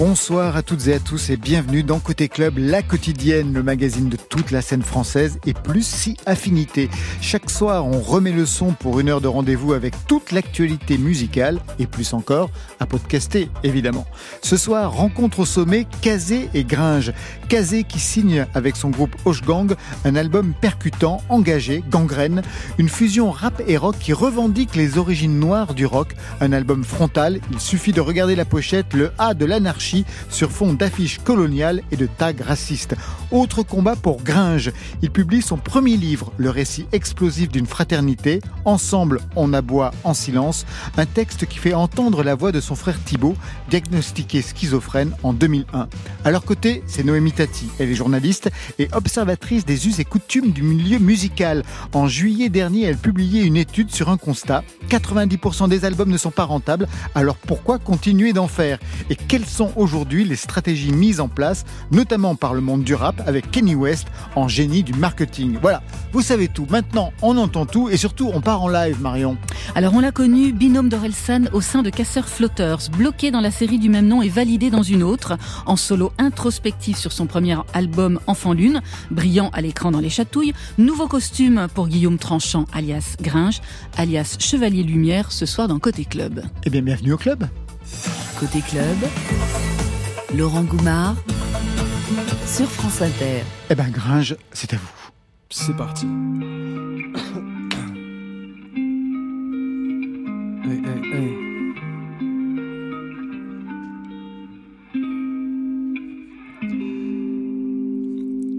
Bonsoir à toutes et à tous et bienvenue dans Côté Club, la quotidienne, le magazine de toute la scène française et plus si affinité. Chaque soir, on remet le son pour une heure de rendez-vous avec toute l'actualité musicale et plus encore à podcaster, évidemment. Ce soir, rencontre au sommet Kazé et Gringe. Kazé qui signe avec son groupe Gang un album percutant, engagé, gangrène, une fusion rap et rock qui revendique les origines noires du rock, un album frontal. Il suffit de regarder la pochette, le A de l'anarchie sur fond d'affiches coloniales et de tags racistes. Autre combat pour Gringe. Il publie son premier livre, le récit explosif d'une fraternité. Ensemble, on aboie en silence. Un texte qui fait entendre la voix de son frère Thibault, diagnostiqué schizophrène en 2001. À leur côté, c'est Noémie Tati. Elle est journaliste et observatrice des us et coutumes du milieu musical. En juillet dernier, elle publiait une étude sur un constat. 90% des albums ne sont pas rentables, alors pourquoi continuer d'en faire? Et quels sont aujourd'hui les stratégies mises en place, notamment par le monde du rap avec Kenny West en génie du marketing. Voilà, vous savez tout. Maintenant, on entend tout et surtout, on part en live, Marion. Alors, on l'a connu, binôme d'Orelsan au sein de Casseur Flotters, bloqué dans la série du même nom et validé dans une autre, en solo introspectif sur son premier album Enfant Lune, brillant à l'écran dans les chatouilles. Nouveau costume pour Guillaume Tranchant, alias Gringe, alias Chevalier Lumière, ce soir dans Côté Club. Eh bien, bienvenue au club. Côté Club, Laurent Goumard sur France Inter. Eh ben Gringe, c'est à vous. C'est parti.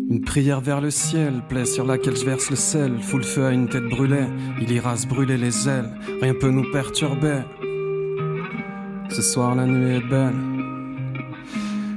Une prière vers le ciel, plaie sur laquelle je verse le sel, fout le feu à une tête brûlée, il ira se brûler les ailes, rien peut nous perturber. Ce soir la nuit est belle.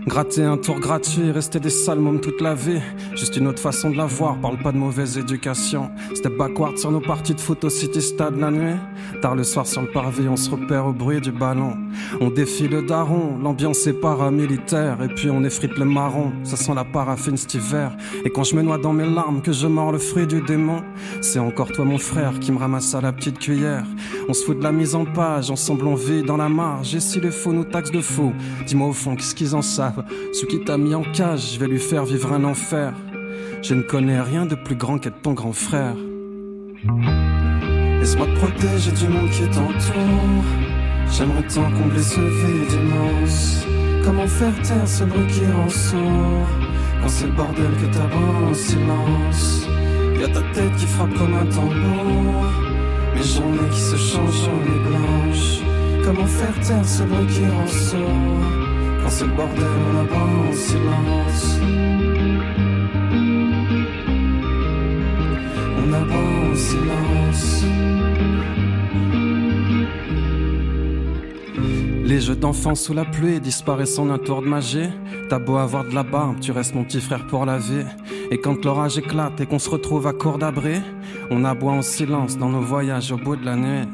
Gratter un tour gratuit, rester des salmons toute la vie. Juste une autre façon de la voir, parle pas de mauvaise éducation. C'était backward sur nos parties de foot City Stade la nuit. Tard le soir sur le parvis, on se repère au bruit du ballon. On défile le daron, l'ambiance est paramilitaire. Et puis on effrite le marron, ça sent la paraffine cet hiver. Et quand je me noie dans mes larmes, que je mords le fruit du démon, c'est encore toi mon frère qui me ramasse à la petite cuillère. On se fout de la mise en page, ensemble on vit dans la marge. Et si les faux nous taxent de faux, dis-moi au fond qu'est-ce qu'ils en savent? Ce qui t'a mis en cage, je vais lui faire vivre un enfer. Je ne connais rien de plus grand qu'être ton grand frère. Laisse-moi te protéger du monde qui t'entoure. J'aimerais tant combler ce vide immense. Comment faire taire ce bruit qui rend Quand c'est le bordel que t'as en silence? Y'a ta tête qui frappe comme un tambour. Mes journées qui se changent en nuit blanche. Comment faire taire ce bruit qui rend quand c'est le bordel, on apprend en silence? Les jeux d'enfants sous la pluie disparaissent en un tour de magie. T'as beau avoir de la barbe, tu restes mon petit frère pour la vie. Et quand l'orage éclate et qu'on se retrouve à court d'abri, on aboie en silence dans nos voyages au bout de la nuit.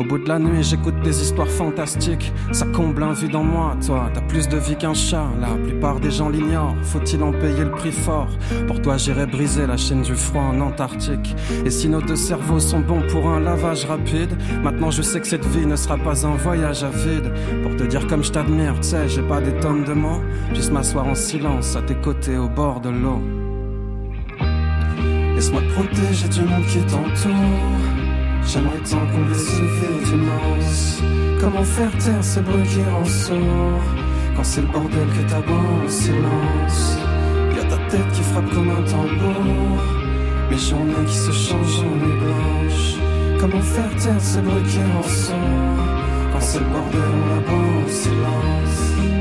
Au bout de la nuit, j'écoute des histoires fantastiques. Ça comble un vide en moi, toi. T'as plus de vie qu'un chat. La plupart des gens l'ignorent. Faut-il en payer le prix fort? Pour toi, j'irai briser la chaîne du froid en Antarctique. Et si nos deux cerveaux sont bons pour un lavage rapide, maintenant je sais que cette vie ne sera pas un voyage à vide. Pour te dire comme je t'admire, tu sais, j'ai pas des tonnes de mots. Juste m'asseoir en silence à tes côtés au bord de l'eau. Laisse-moi te protéger du monde qui t'entoure. J'aimerais tant combler ce vide immense. Comment faire taire ce bruit qui rend sourd Quand c'est le bordel que t'abordes en silence. Y'a ta tête qui frappe comme un tambour. Mes journées qui se changent en nuit blanche. Comment faire taire ce bruit qui rend sourd Quand c'est le bordel, on en silence.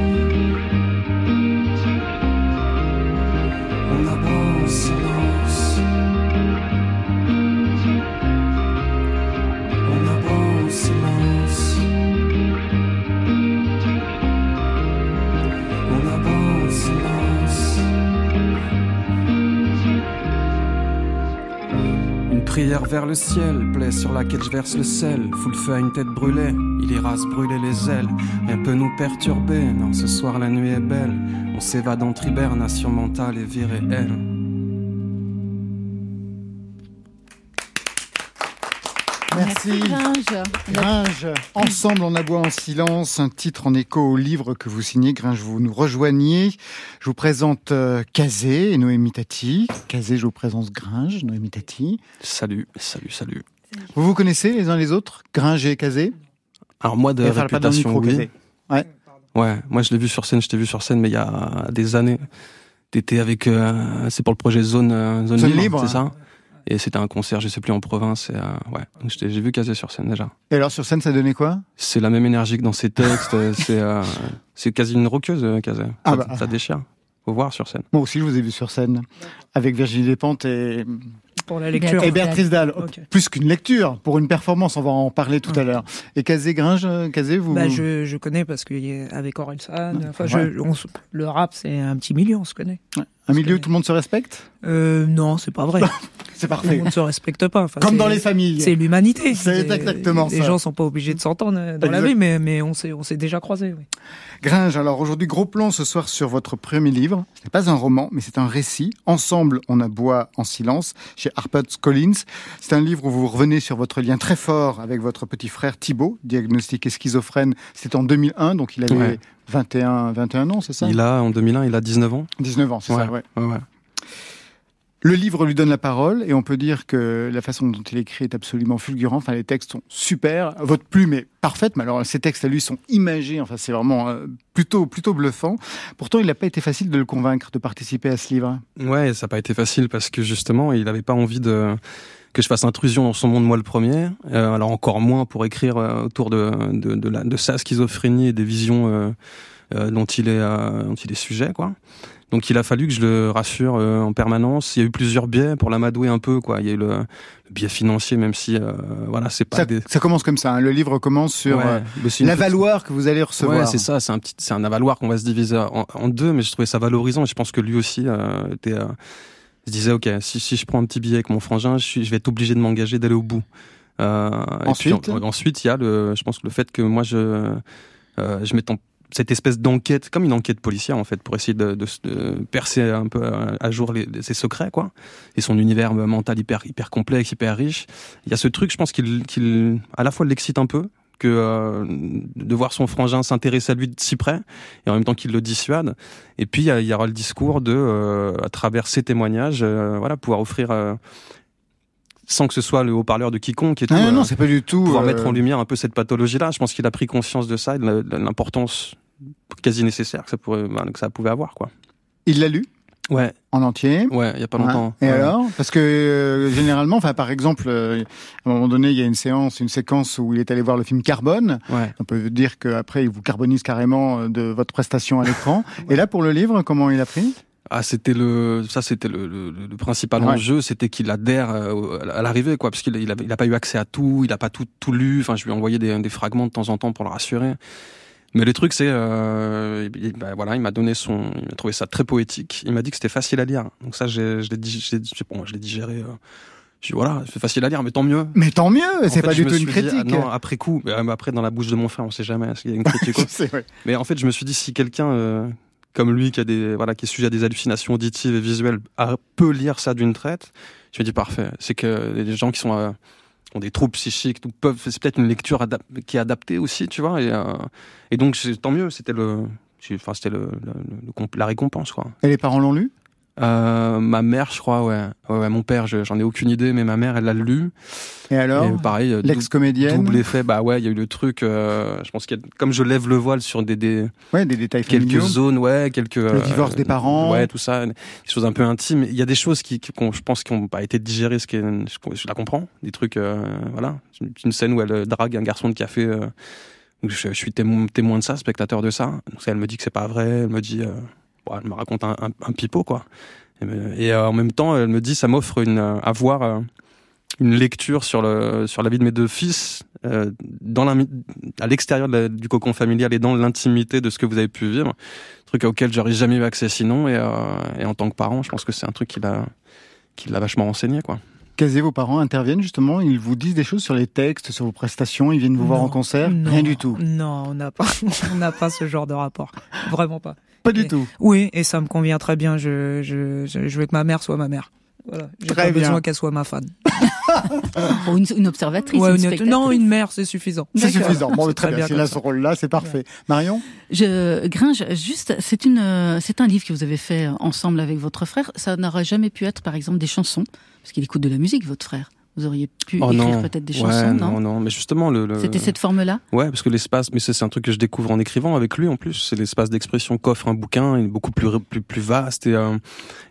Prière vers le ciel, plaie sur laquelle je verse le sel, fout le feu à une tête brûlée, il ira se brûler les ailes, rien peut nous perturber, non ce soir la nuit est belle, on s'évade entre hibernation mentale et vie réelle. Merci. Gringe. Ensemble, on aboie en silence. Un titre en écho au livre que vous signez. Gringe, vous nous rejoignez. Je vous présente euh, Kazé et Noémie Tati. Kazé, je vous présente Gringe, Noémie Tati. Salut, salut, salut. Vous vous connaissez les uns les autres Gringe et Kazé? Alors moi de réputation, oui. Ouais. Ouais, moi je l'ai vu sur scène, je t'ai vu sur scène, mais il y a des années. T'étais avec, euh, c'est pour le projet Zone, euh, Zone, Libre, c'est ça? Et c'était un concert, je sais plus en province. Et, euh, ouais, j'ai vu Kazé sur scène déjà. Et alors sur scène, ça donnait quoi? C'est la même énergie que dans ses textes. c'est euh, c'est quasi une roqueuse, Kazé. Ah ça, bah. ça déchire. Faut voir sur scène. Moi aussi, je vous ai vu sur scène avec Virginie Despentes et pour la lecture. Et Béatrice Dalle. Plus qu'une lecture, pour une performance, on va en parler tout à l'heure. Et Kazé Gringe, Kazé, vous bah, je, je connais parce qu'avec Orelsan, enfin, le rap, c'est un petit milieu, on se connaît. Un milieu où tout le monde se respecte euh, Non, c'est pas vrai. c'est parfait. Tout le monde ne se respecte pas. Comme dans les familles. C'est l'humanité. C'est exactement ça. Les gens sont pas obligés de s'entendre dans la vie, mais, mais on s'est on s'est déjà croisés. Oui. Gringe, alors aujourd'hui, gros plan ce soir sur votre premier livre. Ce n'est pas un roman, mais c'est un récit. Ensemble, on aboie en silence chez Harper Collins. C'est un livre où vous revenez sur votre lien très fort avec votre petit frère Thibaut, diagnostiqué schizophrène. C'était en 2001, donc il avait 21, 21 ans, c'est ça? Il a, en 2001, il a 19 ans. 19 ans, c'est ça, ouais. ouais, ouais. Le livre lui donne la parole et on peut dire que la façon dont il écrit est absolument fulgurante. Enfin, les textes sont super. Votre plume est parfaite, mais alors ces textes à lui sont imagés. Enfin, c'est vraiment euh, plutôt plutôt bluffant. Pourtant, il n'a pas été facile de le convaincre de participer à ce livre. Ouais, ça n'a pas été facile parce que justement, il n'avait pas envie de que je fasse intrusion dans son monde moi le premier. Euh, alors encore moins pour écrire euh, autour de de, de, la, de sa schizophrénie et des visions dont il est dont il est sujet, quoi. Donc il a fallu que je le rassure euh, en permanence. Il y a eu plusieurs biais pour l'amadouer un peu, quoi. Il y a eu le, biais financier, même si euh, voilà, c'est pas. Ça, ça, commence comme ça. Hein. Le livre commence sur euh, l'avaloir que vous allez recevoir. Ouais, c'est ça. C'est un petit, c'est un avaloir qu'on va se diviser en, deux, mais je trouvais ça valorisant et je pense que lui aussi était. Se disait ok, si, si je prends un petit billet avec mon frangin, je, suis, je vais être obligé de m'engager d'aller au bout. ensuite, ensuite, il y a le, je pense que le fait que moi je je m'étends cette espèce d'enquête, comme une enquête policière en fait, pour essayer de, de, percer un peu à, jour les, ses secrets, quoi, et son univers mental hyper hyper complexe, hyper riche. Il y a ce truc, je pense qu'il qu'il à la fois l'excite un peu, que euh, de voir son frangin s'intéresser à lui de si près, et en même temps qu'il le dissuade. Et puis il y, aura le discours de, euh, à travers ses témoignages, euh, voilà, pouvoir offrir sans que ce soit le haut-parleur de quiconque et tout. Non, non, c'est pas du tout. Pouvoir mettre en lumière un peu cette pathologie-là. Je pense qu'il a pris conscience de ça et de l'importance quasi nécessaire que ça, pourrait, que ça pouvait avoir, quoi. Il l'a lu? Ouais. En entier Ouais, il y a pas longtemps. Et alors? Parce que euh, généralement, enfin par exemple, euh, à un moment donné, il y a une séance, une séquence où il est allé voir le film Carbone. Ouais. On peut dire qu'après, il vous carbonise carrément euh, de votre prestation à l'écran. Et là, pour le livre, comment il a pris? Ah, c'était le, ça, c'était le, le, le, principal enjeu, c'était qu'il adhère à l'arrivée, quoi, parce qu'il il a, il a, pas eu accès à tout, il a pas tout, tout lu. Enfin, je lui ai envoyé des, des fragments de temps en temps pour le rassurer. Mais le truc, c'est, euh, bah, voilà, il m'a donné son, il m'a trouvé ça très poétique. Il m'a dit que c'était facile à lire. Donc ça, j'ai, je l'ai, bon, je l'ai digéré. Euh, je dis voilà, c'est facile à lire, mais tant mieux. Mais tant mieux, c'est pas du tout une critique. ah non, après coup, après dans la bouche de mon frère, on sait jamais s'il y a une critique. Mais en fait, je me suis dit si quelqu'un euh, comme lui qui a des voilà qui est sujet à des hallucinations auditives et visuelles peut lire ça d'une traite, je me dis parfait. C'est que les gens qui sont euh, ont des troubles psychiques peuvent c'est peut-être une lecture qui est adaptée aussi, tu vois. Et, euh, donc tant mieux. C'était le enfin c'était le, la récompense quoi. Et les parents l'ont lu? Euh, ma mère, je crois, ouais. ouais, mon père, j'en ai aucune idée, mais ma mère, elle l'a lu. Et alors Pareil. Euh, L'ex-comédienne Double effet, bah ouais, il y a eu le truc. Euh, je pense qu'il comme je lève le voile sur des, des, ouais, des détails quelques zones, ouais, quelques. Le divorce des parents. Ouais, tout ça, des choses un peu intimes. Il y a des choses qui, qui je pense, qui n'ont pas été digérées, ce qui est, je, la comprends. Des trucs, voilà, une scène où elle drague un garçon de café. je, je, suis témoin, témoin de ça, spectateur de ça. Donc elle me dit que c'est pas vrai. Elle me dit elle me raconte un, un, pipeau, quoi. Et, euh, en même temps, elle me dit, ça m'offre une, à voir euh, une lecture sur le sur la vie de mes deux fils euh, dans la, à l'extérieur du cocon familial et dans l'intimité de ce que vous avez pu vivre. Truc auquel j'aurais jamais eu accès sinon. Et, et en tant que parent je pense que c'est un truc qui l'a qui l'a vachement renseigné quoi. Vos parents interviennent justement, ils vous disent des choses sur les textes, sur vos prestations, ils viennent vous voir en concert. Rien du tout. Non, on n'a pas, on n'a pas ce genre de rapport, vraiment pas. Pas du tout. Oui, et ça me convient très bien. Je, je, je, veux que ma mère soit ma mère. Voilà, j'ai pas besoin qu'elle soit ma fan. une, une, observatrice. non, une mère, c'est suffisant. C'est suffisant. Bon, très, bien. C'est ce rôle-là, c'est parfait. Marion Je Gringe, juste, c'est une, c'est un livre que vous avez fait ensemble avec votre frère. Ça n'aurait jamais pu être, par exemple, des chansons, parce qu'il écoute de la musique, votre frère. Vous auriez pu oh écrire peut-être des chansons, non, non Non, mais justement le. C'était cette forme-là. Ouais, parce que l'espace, mais c'est un truc que je découvre en écrivant avec lui en plus. C'est l'espace d'expression qu'offre un bouquin, il est beaucoup plus plus plus vaste et euh,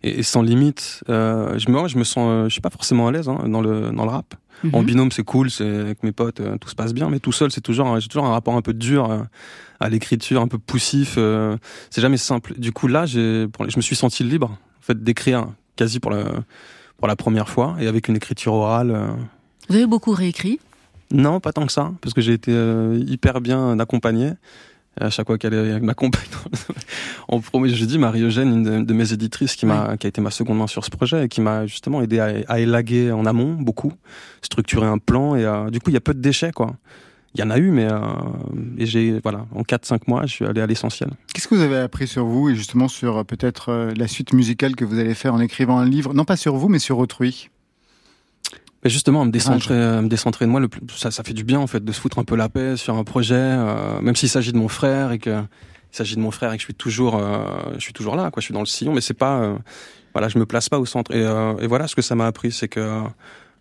et, sans limite. Euh, je me je me sens, euh, je suis pas forcément à l'aise hein, dans le dans le rap. Mhm. En binôme, c'est cool, c'est avec mes potes, euh, tout se passe bien, mais tout seul, c'est toujours, j'ai toujours un rapport un peu dur à l'écriture, un peu poussif. c'est jamais simple. Du coup, là, j'ai, je me suis senti libre, en fait, d'écrire quasi pour la pour la première fois et avec une écriture orale. Euh. Vous avez beaucoup réécrit? Non, pas tant que ça, parce que j'ai été euh, hyper bien accompagné. À chaque fois qu'elle m'accompagne, en premier, je dis Marie-Eugène, une de, mes éditrices, qui m'a, qui a été ma seconde main sur ce projet et qui m'a justement aidé à, élaguer en amont beaucoup, structurer un plan et du coup il y a peu de déchets quoi il y en a eu, mais euh, et j'ai voilà, en 4-5 mois, je suis allé à l'essentiel. Qu'est-ce que vous avez appris sur vous et justement sur euh, peut-être euh, la suite musicale que vous allez faire en écrivant un livre, non pas sur vous, mais sur autrui mais justement, me décentrer, me décentrer de moi, le plus, ça, ça fait du bien en fait de se foutre un peu la paix sur un projet, même s'il s'agit de mon frère et que il s'agit de mon frère et que je suis toujours, je suis toujours là, quoi. Je suis dans le sillon, mais c'est pas, voilà, je me place pas au centre. Et, et voilà, ce que ça m'a appris, c'est que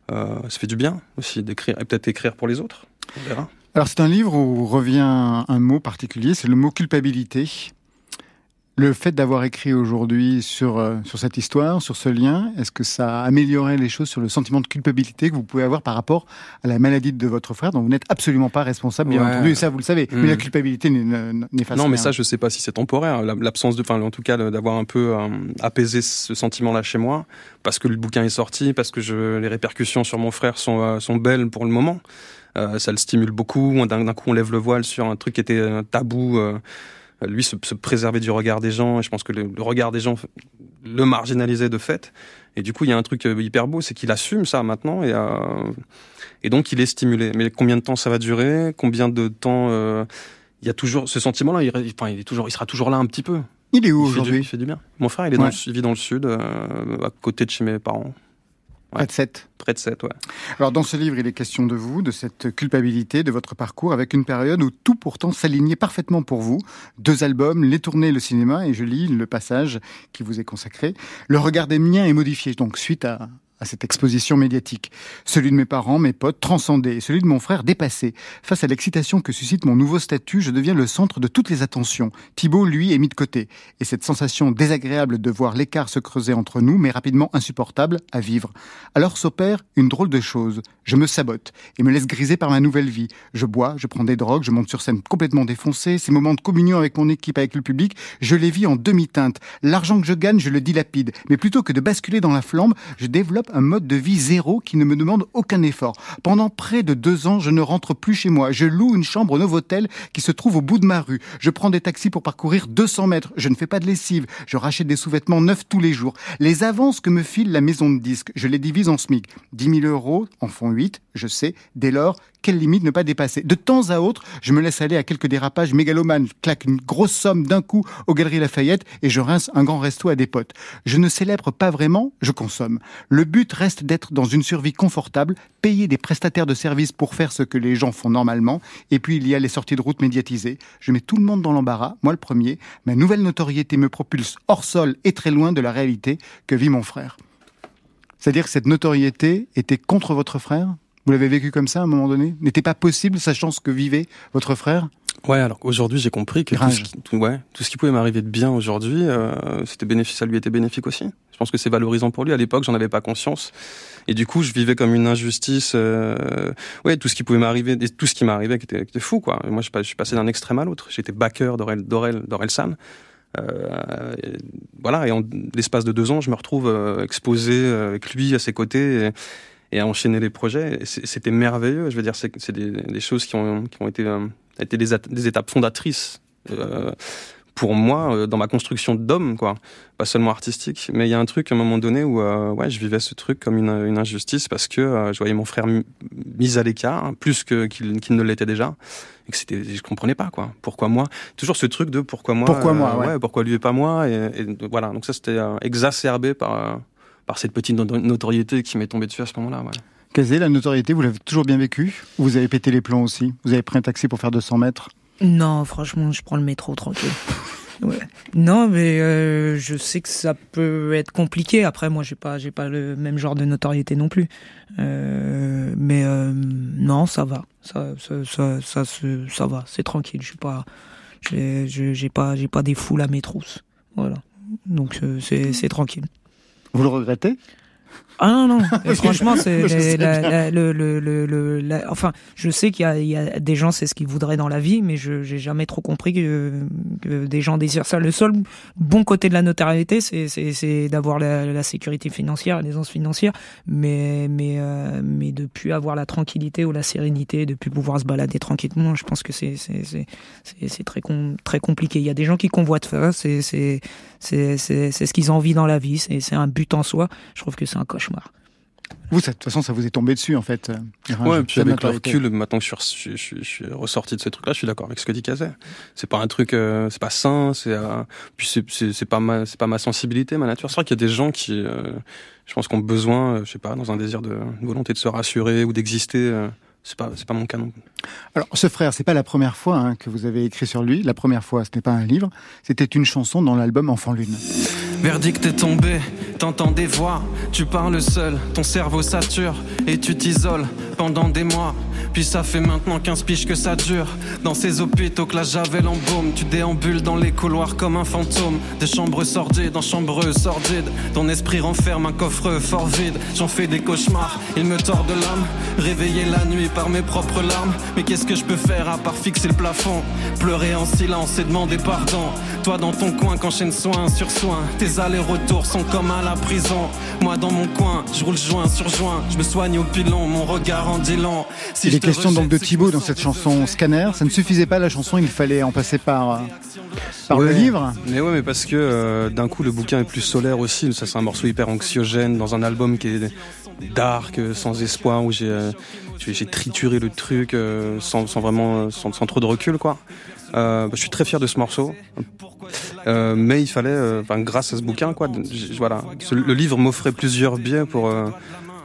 ça fait du bien aussi d'écrire et peut-être écrire pour les autres. On verra. Alors c'est un livre où revient un mot particulier, c'est le mot culpabilité. Le fait d'avoir écrit aujourd'hui sur, euh, sur cette histoire, sur ce lien, est-ce que ça a amélioré les choses sur le sentiment de culpabilité que vous pouvez avoir par rapport à la maladie de votre frère, dont vous n'êtes absolument pas responsable, bien entendu, et ça vous le savez. Mais la hmm. culpabilité n'est pas Non, mais ça, je ne sais pas si c'est temporaire. L'absence de, enfin, en tout cas, d'avoir un peu euh, apaisé ce sentiment-là chez moi, parce que le bouquin est sorti, parce que je, les répercussions sur mon frère sont, euh, sont belles pour le moment. Euh, ça le stimule beaucoup. D'un coup, on lève le voile sur un truc qui était un tabou. Euh, lui, se, préserver du regard des gens. Et je pense que le, regard des gens le marginalisait de fait. Et du coup, il y a un truc euh, hyper beau, c'est qu'il assume ça maintenant. Et, et donc, il est stimulé. Mais combien de temps ça va durer? Combien de temps il y a toujours ce sentiment-là. Il, enfin, il est toujours, il sera toujours là un petit peu. Il est où aujourd'hui? Il fait du bien. Mon frère, il est dans le, vit dans le sud, à côté de chez mes parents. Près de 7. Près de 7, ouais. Alors, dans ce livre, il est question de vous, de cette culpabilité, de votre parcours, avec une période où tout pourtant s'alignait parfaitement pour vous. Deux albums, les tournées, le cinéma, et je lis le passage qui vous est consacré. Le regard des miens est modifié, donc suite à, à cette exposition médiatique. Celui de mes parents, mes potes, transcendé, et celui de mon frère, dépassé. Face à l'excitation que suscite mon nouveau statut, je deviens le centre de toutes les attentions. Thibault, lui, est mis de côté. Et cette sensation désagréable de voir l'écart se creuser entre nous, mais rapidement insupportable à vivre. Alors s'opère une drôle de chose. Je me sabote et me laisse griser par ma nouvelle vie. Je bois, je prends des drogues, je monte sur scène complètement défoncé. Ces moments de communion avec mon équipe, avec le public, je les vis en demi-teinte. L'argent que je gagne, je le dilapide. Mais plutôt que de basculer dans la flamme, je développe un mode de vie zéro qui ne me demande aucun effort. Pendant près de deux ans, je ne rentre plus chez moi. Je loue une chambre au Novotel qui se trouve au bout de ma rue. Je prends des taxis pour parcourir 200 mètres. Je ne fais pas de lessive. Je rachète des sous-vêtements neufs tous les jours. Les avances que me file la maison de disques, je les divise en SMIC. 10 000 euros en font 8, je sais. Dès lors, quelle limite ne pas dépasser? De temps à autre, je me laisse aller à quelques dérapages mégalomanes, claque une grosse somme d'un coup aux Galeries Lafayette et je rince un grand resto à des potes. Je ne célèbre pas vraiment, je consomme. Le but reste d'être dans une survie confortable, payer des prestataires de services pour faire ce que les gens font normalement, et puis il y a les sorties de route médiatisées. Je mets tout le monde dans l'embarras, moi le premier. Ma nouvelle notoriété me propulse hors sol et très loin de la réalité que vit mon frère. C'est-à-dire que cette notoriété était contre votre frère? Vous l'avez vécu comme ça à un moment donné? N'était pas possible, sachant ce que vivait votre frère? Ouais, alors aujourd'hui j'ai compris que tout ce, qui, ouais, tout ce qui pouvait m'arriver de bien aujourd'hui, euh, c'était bénéfique, ça lui était bénéfique aussi. Je pense que c'est valorisant pour lui. À l'époque, j'en avais pas conscience, et du coup, je vivais comme une injustice. Euh, tout ce qui pouvait m'arriver, tout ce qui m'arrivait, qui était, fou, quoi. moi, je, suis passé d'un extrême à l'autre. J'étais backer d'Orel, d'Orel, d'Orelsan. Euh, voilà, et en l'espace de deux ans, je me retrouve euh, exposé avec lui à ses côtés. Et, et à enchaîner les projets. C'était merveilleux. Je veux dire, c'est des, choses qui ont, été, euh, des, étapes fondatrices euh, pour moi euh, dans ma construction d'homme, quoi. Pas seulement artistique, mais il y a un truc à un moment donné où euh, ouais, je vivais ce truc comme une, une injustice parce que euh, je voyais mon frère mis à l'écart, hein, plus qu'il ne l'était déjà. Et que c'était, je comprenais pas quoi. Pourquoi moi? Toujours ce truc de pourquoi moi Pourquoi moi ouais. Pourquoi lui et pas moi et, et voilà. Donc ça c'était exacerbé par par cette petite notoriété qui m'est tombée dessus à ce moment-là. Ouais. Kazé, la notoriété, vous l'avez toujours bien vécu Vous avez pété les plombs aussi? Vous avez pris un taxi pour faire 200 mètres? Non, franchement, je prends le métro tranquille. Ouais. Non, mais euh, je sais que ça peut être compliqué. Après, moi, j'ai pas, j'ai pas le même genre de notoriété non plus. Euh, mais euh, non, ça va, ça, ça, ça, ça, ça va, c'est tranquille. Je suis pas, j'ai pas, j'ai pas des foules à mes trousses. Voilà. Donc c'est, c'est tranquille. Vous le regrettez? Ah non, non. franchement, c'est le, le, le, enfin, je sais qu'il y, y, a des gens, c'est ce qu'ils voudraient dans la vie, mais je j'ai jamais trop compris que, que, des gens désirent ça. Le seul bon côté de la notoriété, c'est d'avoir la, la, sécurité financière, l'aisance financière, mais mais euh, mais de plus avoir la tranquillité ou la sérénité, de plus pouvoir se balader tranquillement. Je pense que c'est c'est c'est très très compliqué. Il y a des gens qui convoitent ça. C'est c'est c'est c'est ce qu'ils ont envie dans la vie. C'est c'est un but en soi. Je trouve que c'est un cauchemar. Vous, de toute façon, ça vous est tombé dessus, en fait. Euh, ouais, puis avec le recul, maintenant que je suis, je, suis, ressorti de ces trucs-là, je suis d'accord avec ce que dit Kazet. C'est pas un truc, euh, c'est pas sain, c'est, euh, puis c'est pas ma, c'est pas ma sensibilité, ma nature. C'est vrai qu'il y a des gens qui, je pense, qu'on ont besoin, je sais pas, dans un désir de une volonté de se rassurer ou d'exister. c'est pas, c'est pas mon cas non. Alors, ce frère, c'est pas la première fois hein, que vous avez écrit sur lui. La première fois, ce n'est pas un livre, c'était une chanson dans l'album Enfant Lune. Verdict est tombé, t'entends des voix, tu parles seul, ton cerveau sature et tu t'isoles pendant des mois. Puis ça fait maintenant 15 piges que ça dure. Dans ces hôpitaux que la javel embaume, tu déambules dans les couloirs comme un fantôme. Des chambres sordides en chambres sordides. Ton esprit renferme un coffre fort vide. J'en fais des cauchemars, il me tord de l'âme. Réveillé la nuit par mes propres larmes. Mais qu'est-ce que je peux faire à part fixer le plafond? Pleurer en silence et demander pardon. Toi dans ton coin qu'enchaîne soin sur soin. Allers-retours sont comme à la prison. Moi dans mon coin, je roule joint sur joint. Je me soigne au pilon, mon regard en dit long. Si il est question donc de Thibaut dans cette chanson Scanner. Ça ne suffisait pas la chanson, il fallait en passer par, euh, par le livre. Mais ouais, mais parce que euh, d'un coup le bouquin est plus solaire aussi. Ça c'est un morceau hyper anxiogène dans un album qui est dark, sans espoir, où j'ai euh, j'ai trituré le truc sans, sans, vraiment sans, sans, trop de recul quoi. Euh, je suis très fier de ce morceau, euh, mais il fallait, enfin, grâce à ce bouquin, quoi, voilà, le livre m'offrait plusieurs biais pour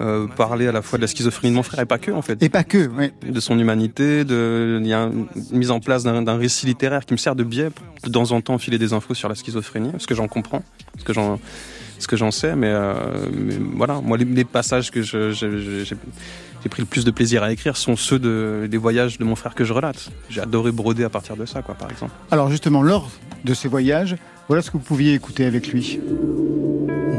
euh, parler à la fois de la schizophrénie de mon frère et pas que en fait. Et pas que, oui. De son humanité, de il y a une mise en place d'un récit littéraire qui me sert de biais pour de temps en temps filer des infos sur la schizophrénie, parce que j'en comprends, parce que j'en ce que j'en sais, mais, euh, mais, voilà, moi les, passages que j'ai pris le plus de plaisir à écrire sont ceux de, des voyages de mon frère que je relate. J'ai adoré broder à partir de ça, quoi, par exemple. Alors justement, lors de ces voyages, voilà ce que vous pouviez écouter avec lui.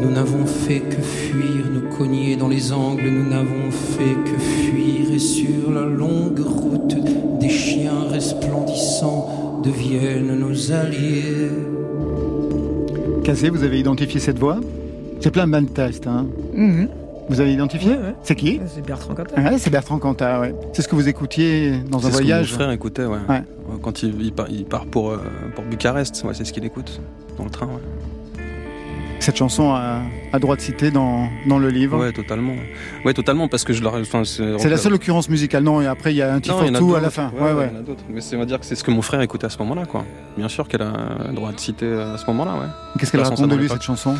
Nous n'avons fait que fuir, nous cogner dans les angles, nous n'avons fait que fuir, et sur la longue route, des chiens resplendissants deviennent nos alliés. Cassé, vous avez identifié cette voix? C'est plein de tests, hein? Mhm. Vous avez identifié C'est qui C'est Bertrand Cantat. c'est Bertrand Cantat, ouais. C'est ce que vous écoutiez dans un voyage C'est ce que mon frère écoutait, ouais. Quand il, il, part, pour, euh, pour Bucarest, c'est ce qu'il écoute dans le train, ouais cette chanson a, droit de citer dans, dans le livre. Ouais, totalement. Ouais, totalement, parce que je leur. Enfin, c'est la seule occurrence musicale, non Et après, il y a un petit tout à la fin. Ouais, ouais. Mais c'est, on va dire que c'est ce que mon frère écoutait à ce moment-là, quoi. Bien sûr qu'elle a droit de citer à ce moment-là, ouais. Qu'est-ce qu'elle raconte de lui, cette chanson?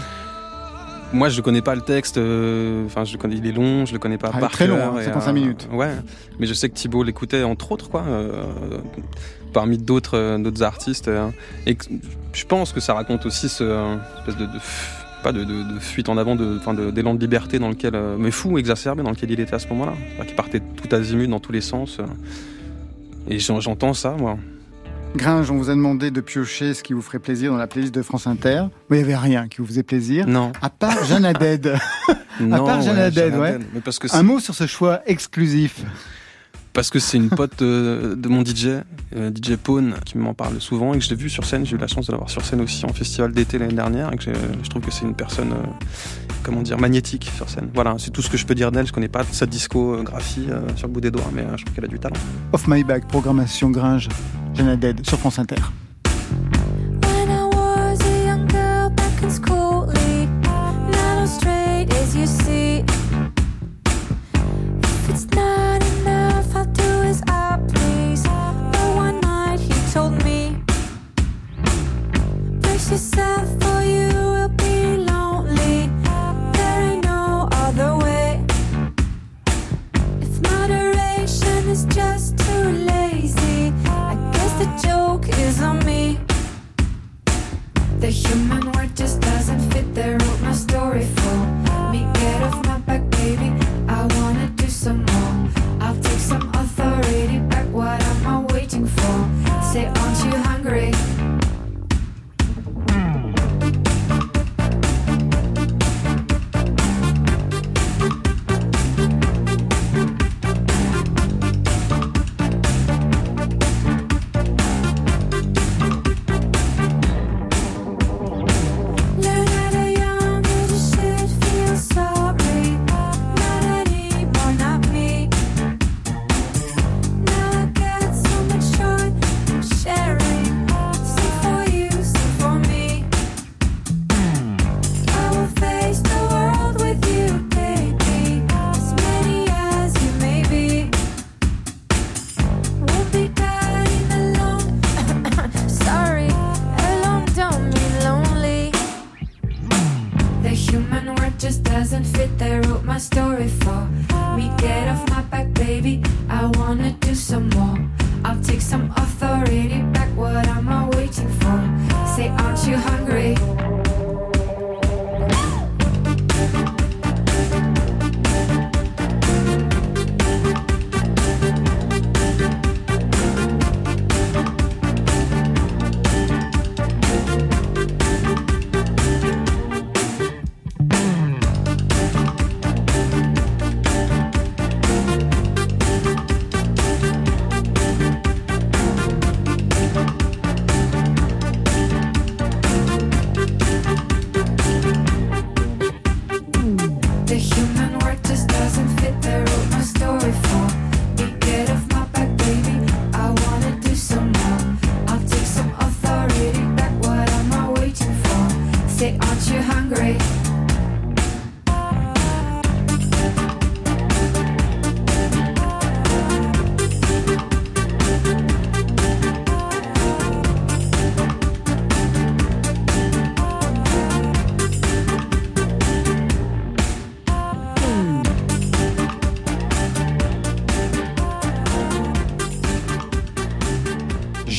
Moi, je connais pas le texte. Euh, enfin, je connais. Il est long. Je le connais pas ah, par Très long, 55 hein, minutes. Ouais. Mais je sais que Thibaut l'écoutait entre autres, quoi. Euh, parmi d'autres euh, d'autres artistes. et je pense que ça raconte aussi ce espèce de, pas de, fuite en avant, de, d'élan de, liberté dans lequel, mais fou, exacerbé dans lequel il était à ce moment-là. Qui partait tout azimut dans tous les sens. et j'entends ça, moi. Gringe, on vous a demandé de piocher ce qui vous ferait plaisir dans la playlist de France Inter. Mais il n'y avait rien qui vous faisait plaisir. Non. À part Jeanne Haddad. à part Jeanne Haddad, ouais. Mais parce que Un mot sur ce choix exclusif. Parce que c'est une pote de, mon DJ, euh, DJ Pone, qui m'en parle souvent et que je l'ai vu sur scène. J'ai eu la chance de l'avoir sur scène aussi en festival d'été l'année dernière et que je trouve que c'est une personne, euh, comment dire, magnétique sur scène. Voilà, c'est tout ce que je peux dire d'elle. Je connais pas sa discographie euh, sur le bout des doigts, mais je trouve qu'elle a du talent. Off My Back, programmation Gringe. Jenna Dead sur France Inter. yourself for the joke is on me. The human word just doesn't fit. there. wrote my story for me. Get off my back, baby. I wanna do some more.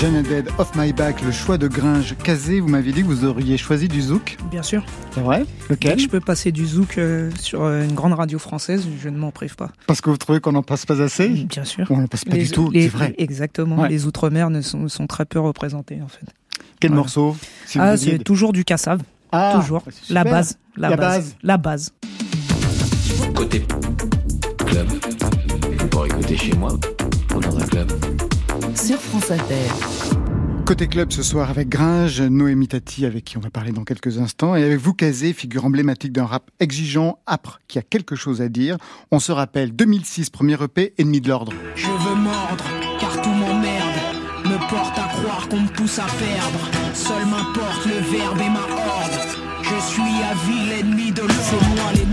Dead Off My Back, le choix de Gringe. Kazé, vous m'aviez dit que vous auriez choisi du zouk Bien sûr. C'est vrai Lequel je peux passer du zouk euh, sur euh, une grande radio française, je ne m'en prive pas. Parce que vous trouvez qu'on n'en passe pas assez Bien sûr. On n'en passe pas du tout, c'est vrai. Exactement. Les Outre-mer sont, sont, très peu représentés, en fait. Quel morceau Ah, c'est toujours du Kassav. Ah, toujours. Bah, la base. La, base. La base. Côté club. Vous pourrez écouter chez moi ou dans un club sur France Inter. Côté club ce soir avec Gringe, Noémie Tati avec qui on va parler dans quelques instants et avec vous Kazé, figure emblématique d'un rap exigeant, âpre, qui a quelque chose à dire. On se rappelle 2006, premier EP, Ennemi de l'ordre. Je veux mordre, car tout m'emmerde, me porte à croire qu'on me pousse à perdre. Seul m'importe le verbe et ma horde. Je suis à vie l'ennemi de l'ordre.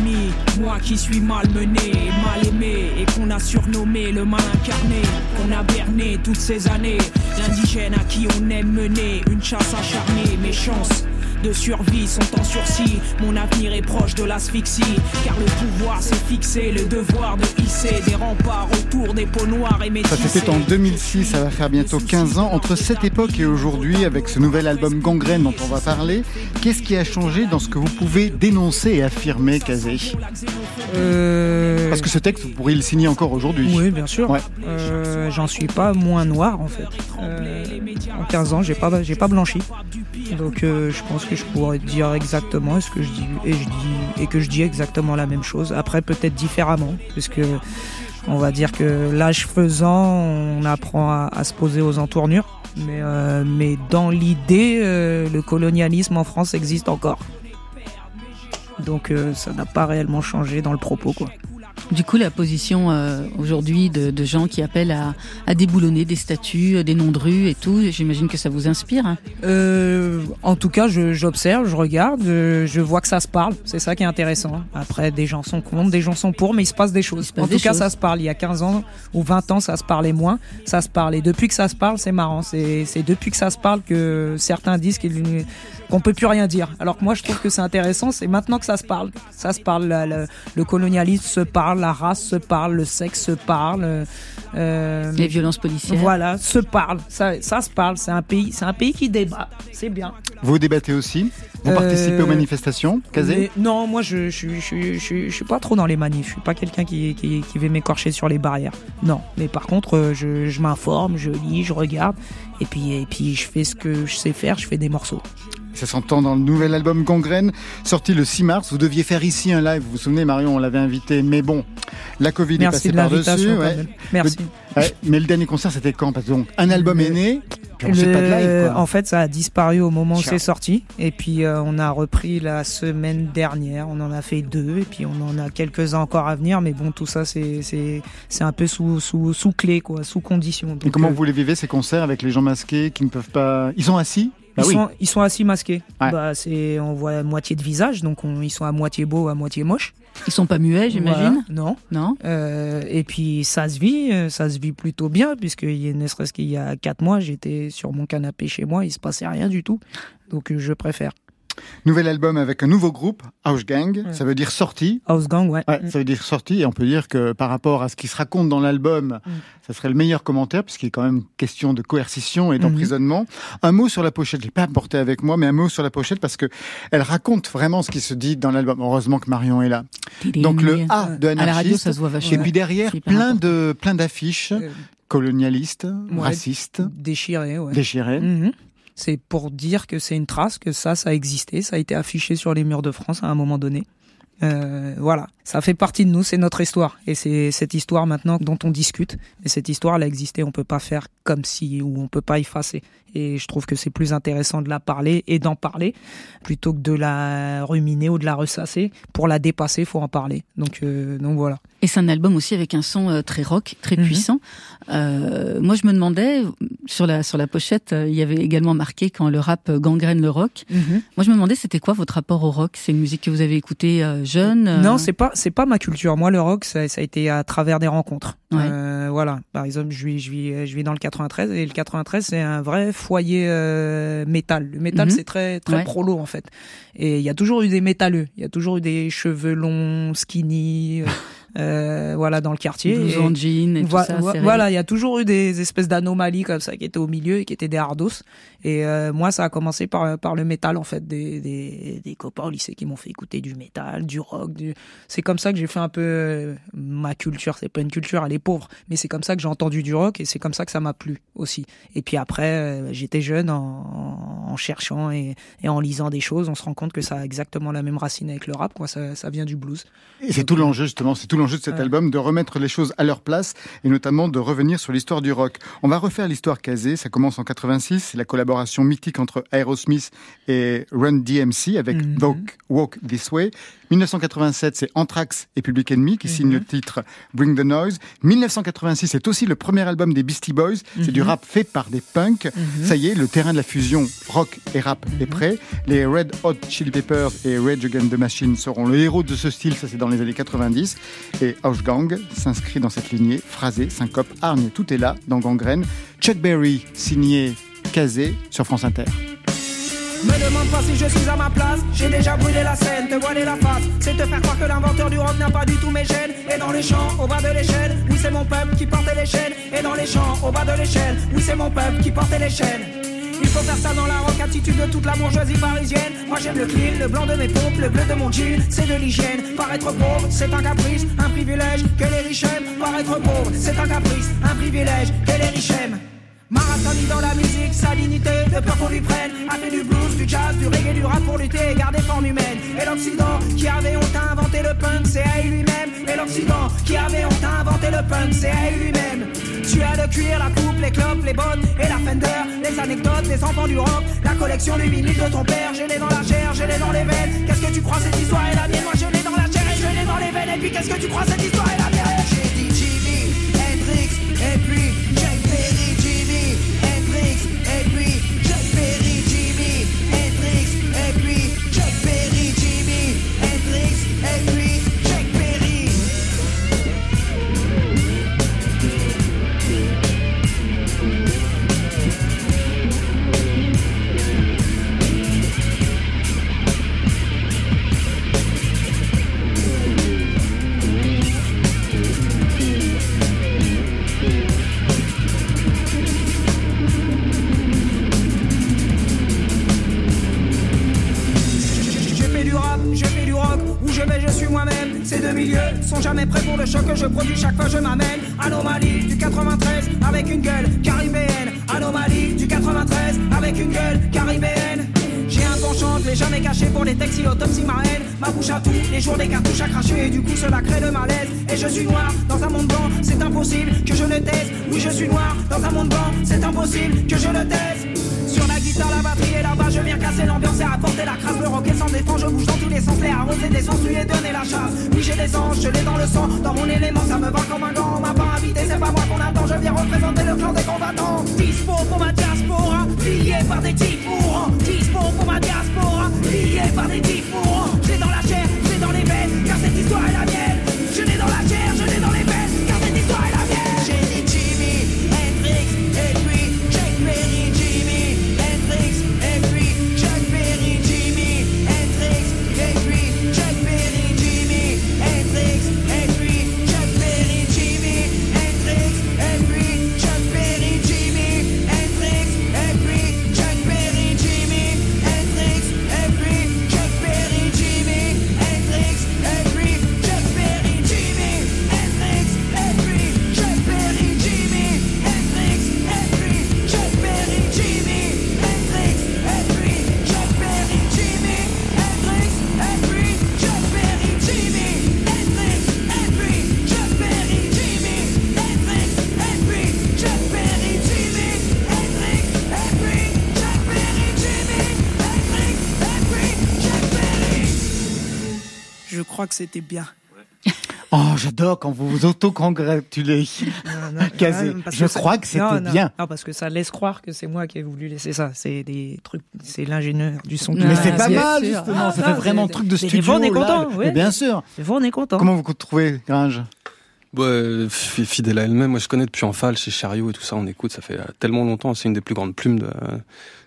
Moi qui suis malmené, mal aimé et qu'on a surnommé le mal incarné, qu'on a berné toutes ces années. L'indigène à qui on aime mener une chasse acharnée, mes chances de survie sont en sursis. Mon avenir est proche de l'asphyxie, car le pouvoir s'est fixé, le devoir de hisser des remparts autour des peaux noires et métissées. Ça c'était en 2006, ça va faire bientôt 15 ans. Entre cette époque et aujourd'hui, avec ce nouvel album Gangrène dont on va parler, qu'est-ce qui a changé dans ce que vous pouvez dénoncer et affirmer, Kazé? Euh... Parce que ce texte, vous pourriez le signer encore aujourd'hui. Oui, bien sûr. Euh, j'en suis pas moins noir en fait. Euh, en 15 ans, j'ai pas, j'ai pas blanchi. Donc euh, je pense que je pourrais dire exactement ce que je dis et je dis et que je dis exactement la même chose. Après peut-être différemment, puisque on va dire que l'âge faisant, on apprend à, se poser aux entournures. Mais, euh, dans l'idée, euh, le colonialisme en France existe encore. Donc ça n'a pas réellement changé dans le propos quoi. Du coup, la position euh, aujourd'hui de, de, gens qui appellent à, à, déboulonner des statues, euh, des noms de rues et tout, j'imagine que ça vous inspire. Hein euh, en tout cas, j'observe, je, je, regarde, je, je, vois que ça se parle. C'est ça qui est intéressant. Après, des gens sont contre, des gens sont pour, mais il se passe des choses. en tout cas, ça se parle. Il y a 15 ans ou 20 ans, ça se parlait moins. Ça se parle. Et depuis que ça se parle, c'est marrant. C'est depuis que ça se parle que certains disent qu'ils qu'on peut plus rien dire. Alors que moi, je trouve que c'est intéressant. C'est maintenant que ça se parle. Ça se parle. Le, le colonialisme se parle, la race se parle, le sexe se parle. Euh, les violences policières. Voilà, se parle. Ça, ça se parle. C'est un pays, c'est un pays qui débat. C'est bien. Vous débattez aussi? Vous participez aux euh, manifestations, Kazé? Non, moi je je, je, je, je, suis pas trop dans les manifs. Je suis pas quelqu'un qui, qui, qui, va m'écorcher sur les barrières. Non, mais par contre, euh, je, je m'informe, je lis, je regarde, et puis et puis je fais ce que je sais faire. Je fais des morceaux. Ça s'entend dans le nouvel album Gangrène, sorti le 6 mars. Vous deviez faire ici un live. Vous vous souvenez, Marion, on l'avait invité. Mais bon, la Covid est passée par-dessus. Merci. mais le dernier concert, c'était quand Parce que donc, un album est né. Puis on pas de live, En fait, ça a disparu au moment où c'est sorti. Et puis, euh, on a repris la semaine dernière. On en a fait deux. Et puis, on en a quelques-uns encore à venir. Mais bon, tout ça, c'est un peu sous, sous, sous clé, quoi, sous condition. et comment euh, vous les vivez, ces concerts, avec les gens masqués qui ne peuvent pas. Ils sont assis bah ils, sont, ils sont assis masqués. Bah, c'est, on voit la moitié de visage, donc ils sont à moitié beaux, à moitié moches. Ils sont pas muets, j'imagine Non. Non. Euh, et puis ça se vit, euh, ça se vit plutôt bien, puisque ne serait-ce qu'il y a quatre mois, j'étais sur mon canapé chez moi, il se passait rien du tout. Donc euh, je préfère. Nouvel album avec un nouveau groupe, House Gang. Ça veut dire sortie. House Gang, ouais. Ouais, ça veut dire sortie. Et on peut dire que par rapport à ce qui se raconte dans l'album, ça serait le meilleur commentaire, puisqu'il est quand même question de coercition et d'emprisonnement. Un mot sur la pochette. Je l'ai pas apporté avec moi, mais un mot sur la pochette parce que elle raconte vraiment ce qui se dit dans l'album. Heureusement que Marion est là. Donc le A de radio, anarchiste. ça se voit Et puis derrière, plein de, plein d'affiches Euh, colonialistes, ouais, racistes, Déchiré, ouais. déchirées. Mhm. C'est pour dire que c'est une trace, que ça, ça a existé, ça a été affiché sur les murs de France à un moment donné. Euh, voilà, ça fait partie de nous, c'est notre histoire. Et c'est cette histoire maintenant dont on discute. Et cette histoire, elle a existé, on peut pas faire comme si, ou on peut pas effacer. Et je trouve que c'est plus intéressant de la parler et d'en parler, plutôt que de la ruminer ou de la ressasser. Pour la dépasser, faut en parler. Donc, euh, donc voilà. Et c'est un album aussi avec un son euh, très rock, très Mhm. puissant. Euh, moi, je me demandais, sur la, sur la pochette, il y avait également marqué quand le rap gangrène le rock. Moi, je me demandais, c'était quoi votre rapport au rock? C'est une musique que vous avez écoutée jeune Non, c'est pas c'est pas ma culture. Moi, le rock, ça, ça a été à travers des rencontres. Ouais. Euh, voilà. Par exemple, je vis je vis je vis dans le 93 et le 93 c'est un vrai foyer euh, métal. Le métal Mhm. c'est très très Ouais. prolo en fait. Et il y a toujours eu des métalleux. Il y a toujours eu des cheveux longs, skinny, euh, voilà dans le quartier. Et- en jean et tout ça. voilà, il y a toujours eu des espèces d'anomalies comme ça qui étaient au milieu et qui étaient des hardos. Et euh, moi, ça a commencé par par le métal en fait, des des, des copains au lycée qui m'ont fait écouter du métal, du rock. Du... C'est comme ça que j'ai fait un peu euh, ma culture. C'est pas une culture, elle est pauvre, mais c'est comme ça que j'ai entendu du rock et c'est comme ça que ça m'a plu aussi. Et puis après, euh, j'étais jeune en, en cherchant et, et en lisant des choses, on se rend compte que ça a exactement la même racine avec le rap. Quoi, ça, ça vient du blues. Et c'est tout l'enjeu justement, c'est tout l'enjeu de cet Ouais. album, de remettre les choses à leur place et notamment de revenir sur l'histoire du rock. On va refaire l'histoire casée, ça commence en 86, c'est la collaboration mythique entre Aerosmith et Run DMC avec Mhm. Walk, Walk This Way. 1987, c'est Anthrax et Public Enemy qui signent le titre Bring the Noise. 1986, c'est aussi le premier album des Beastie Boys, c'est du rap fait par des punks. Ça y est, le terrain de la fusion rock et rap est prêt. Les Red Hot Chili Peppers et Rage Against the Machine seront le héros de ce style, ça c'est dans les années 90. Et Gang s'inscrit dans cette lignée, phrasé, syncope, hargne, tout est là dans Gangrène. Chuck Berry, signé Kazé sur France Inter. Me demande pas si je suis à ma place, j'ai déjà brûlé la scène, te voiler la face, c'est te faire croire que l'inventeur du rock n'a pas du tout mes gènes. Et dans les champs, au bas de l'échelle, oui c'est mon peuple qui portait les chaînes. Et dans les champs, au bas de l'échelle, oui c'est mon peuple qui portait les chaînes. Il faut faire ça dans la rock attitude de toute la bourgeoisie parisienne. Moi j'aime le clean, le blanc de mes pompes, le bleu de mon jean, c'est de l'hygiène. Paraître pauvre, c'est un caprice, un privilège que les riches aiment. Paraître pauvre, c'est un caprice, un privilège que les riches aiment. Marathoni dans la musique, salinité, de peur qu'on lui prenne. A fait du blues, du jazz, du reggae, du rap pour lutter et garder forme humaine. Et l'Occident qui avait honte à inventer le punk, c'est à lui-même. Et l'Occident qui avait honte à inventer le punk, c'est à lui-même. Tu as le cuir, la coupe, les clopes, les bottes et la fender. Les anecdotes, les enfants du rock, la collection du vinyle de ton père. Je l'ai dans la chair, je l'ai dans les veines. Qu'est-ce que tu crois cette histoire est la mienne? Moi je l'ai dans la chair et je l'ai dans les veines. Et puis qu'est-ce que tu crois cette histoire je je suis moi-même. Ces deux milieux sont jamais prêts pour le choc que je produis chaque fois je m'amène. Anomalie du 93 avec une gueule caribéenne. Anomalie du 93 avec une gueule caribéenne. J'ai un penchant, je l'ai jamais caché pour les textes, l'autopsie ma haine. Ma bouche à tout, les jours des cartouches à cracher, et du coup cela crée le malaise. Et je suis noir dans un monde blanc, c'est impossible que je ne taise. Oui, je suis noir dans un monde blanc, c'est impossible que je ne taise. Sur la guitare, la batterie et là-bas, je viens casser l'ambiance et apporter la crasse. Le rock est sans défense, je bouge dans tous les sens, les arroser des sens, et donner la chasse. Oui, j'ai des anges, je l'ai dans le sang, dans mon élément, ça me va comme un gant. M'a pas invité, c'est pas moi qu'on attend, je viens représenter le clan des combattants. Dispo pour ma diaspora, lié par des types. Dispo pour ma diaspora, lié par des types. Que c'était bien. Oh, j'adore quand vous vous autocongratulez. Je crois que c'était bien. Non, parce que ça laisse croire que c'est moi qui ai voulu laisser ça. C'est des trucs, c'est l'ingénieur du son. Mais c'est Ah, pas mal, sûr. justement. Ah, ça non, fait vraiment c'est- truc de studio. on est content, bien sûr. Fois, on est content. Comment vous trouvez, Gringe Ouais, fi- fidèle à elle-même. Moi, je connais depuis Enfal, chez Chariot et tout ça. On écoute, ça fait euh, tellement longtemps. C'est une des plus grandes plumes de,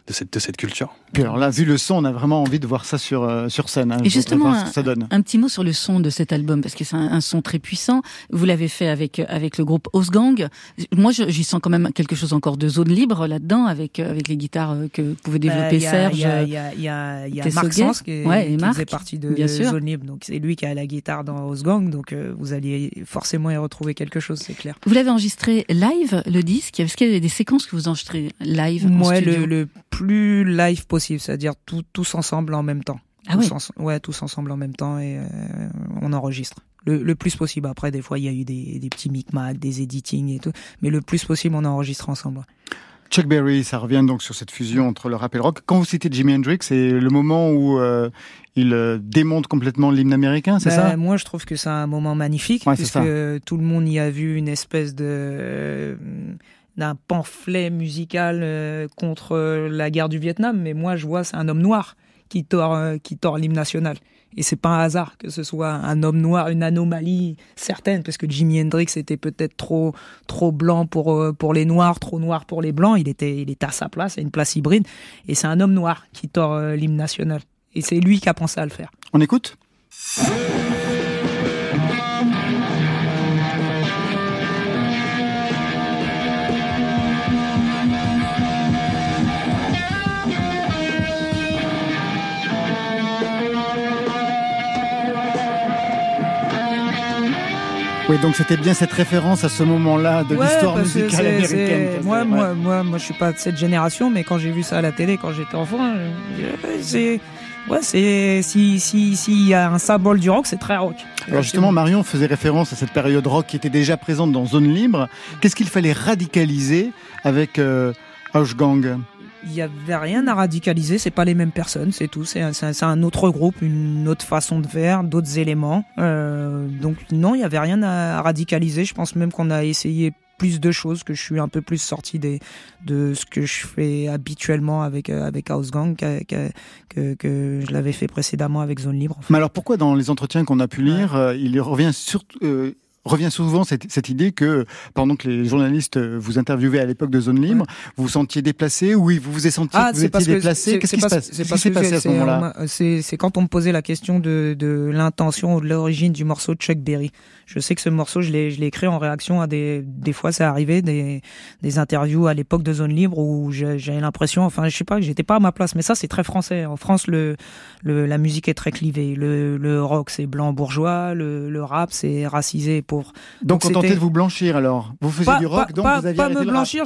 de, cette, de cette culture. Puis alors là, vu le son, on a vraiment envie de voir ça sur, euh, sur scène. hein. Et justement, voir ce que ça donne. Un petit mot sur le son de cet album, parce que c'est un, un son très puissant. Vous l'avez fait avec avec le groupe Osgang. Moi, j'y sens quand même quelque chose encore de zone libre là-dedans, avec euh, avec les guitares euh, que pouvait Bah, développer a- Serge. Il y a, il y a, il y a, il y a. Marc Sens qui, Ouais, Marc, faisait partie de bien sûr. Zone Libre. Donc c'est lui qui a la guitare dans Osgang. Donc euh, vous alliez forcément y retrouver quelque chose, c'est clair. Vous l'avez enregistré live, le disque Est-ce qu'il y avait des séquences que vous enregistrez live en Moi, studio? le, le plus live possible, c'est-à-dire tout, tous ensemble en même temps. Ah tous oui. ouais, tous ensemble en même temps et euh, on enregistre. Le, le plus possible. Après, des fois, il y a eu des, des petits micmacs, des editing et tout. Mais le plus possible, on enregistre ensemble. Chuck Berry, ça revient donc sur cette fusion entre le rap et le rock. Quand vous citez Jimi Hendrix, c'est le moment où euh, il euh, démonte complètement l'hymne américain, c'est Bah, ça? Moi, je trouve que c'est un moment magnifique, Ouais, puisque tout le monde y a vu une espèce de euh, d'un pamphlet musical euh, contre la guerre du Vietnam. Mais moi, je vois, c'est un homme noir qui tord, euh, qui tord l'hymne national. Et c'est pas un hasard que ce soit un homme noir, une anomalie certaine, parce que Jimi Hendrix était peut-être trop trop blanc pour euh, pour les noirs, trop noir pour les blancs. Il était il était à sa place, à une place hybride. Et c'est un homme noir qui tord l'hymne national. Et c'est lui qui a pensé à le faire. On écoute? Oui, donc c'était bien cette référence à ce moment-là de Ouais, l'histoire musicale américaine. Moi, moi, moi, moi, je suis pas de cette génération, mais quand j'ai vu ça à la télé quand j'étais enfant, je- je- c'est, ouais, c'est, si, si, s'il y a un symbole du rock, c'est très rock. Alors justement, Marion faisait référence à cette période rock qui était déjà présente dans Zone Libre. Qu'est-ce qu'il fallait radicaliser avec euh, Gang il y avait rien à radicaliser, c'est pas les mêmes personnes, c'est tout. C'est un, autre groupe, une autre façon de faire, d'autres éléments. Euh, donc non, il y avait rien à radicaliser. Je pense même qu'on a essayé plus de choses, que je suis un peu plus sorti des, de ce que je fais habituellement avec euh, avec House Gang que, que, je l'avais fait précédemment avec Zone Libre. Mais alors pourquoi dans les entretiens qu'on a pu lire, euh, il revient surtout euh, revient souvent cette, cette idée que pendant que les journalistes euh, vous interviewaient à l'époque de Zone Libre, vous vous sentiez déplacé, oui, vous vous êtes senti que vous étiez déplacé. Qu'est-ce qui se passe? qui s'est passé à ce moment-là? C'est c'est quand on me posait la question de, de l'intention ou de l'origine du morceau de Chuck Berry. Je sais que ce morceau, je l'ai je l'ai écrit en réaction à des des fois ça arrivait des des interviews à l'époque de Zone Libre où j'avais l'impression, enfin je sais pas, que j'étais pas à ma place. Mais ça c'est très français. En France, le, le la musique est très clivée. Le le rock c'est blanc bourgeois, le le rap c'est racisé pauvre. Donc, on tentait de vous blanchir alors? Vous faisiez pas, du rock, pas- donc pas- vous aviez pas me blanchir,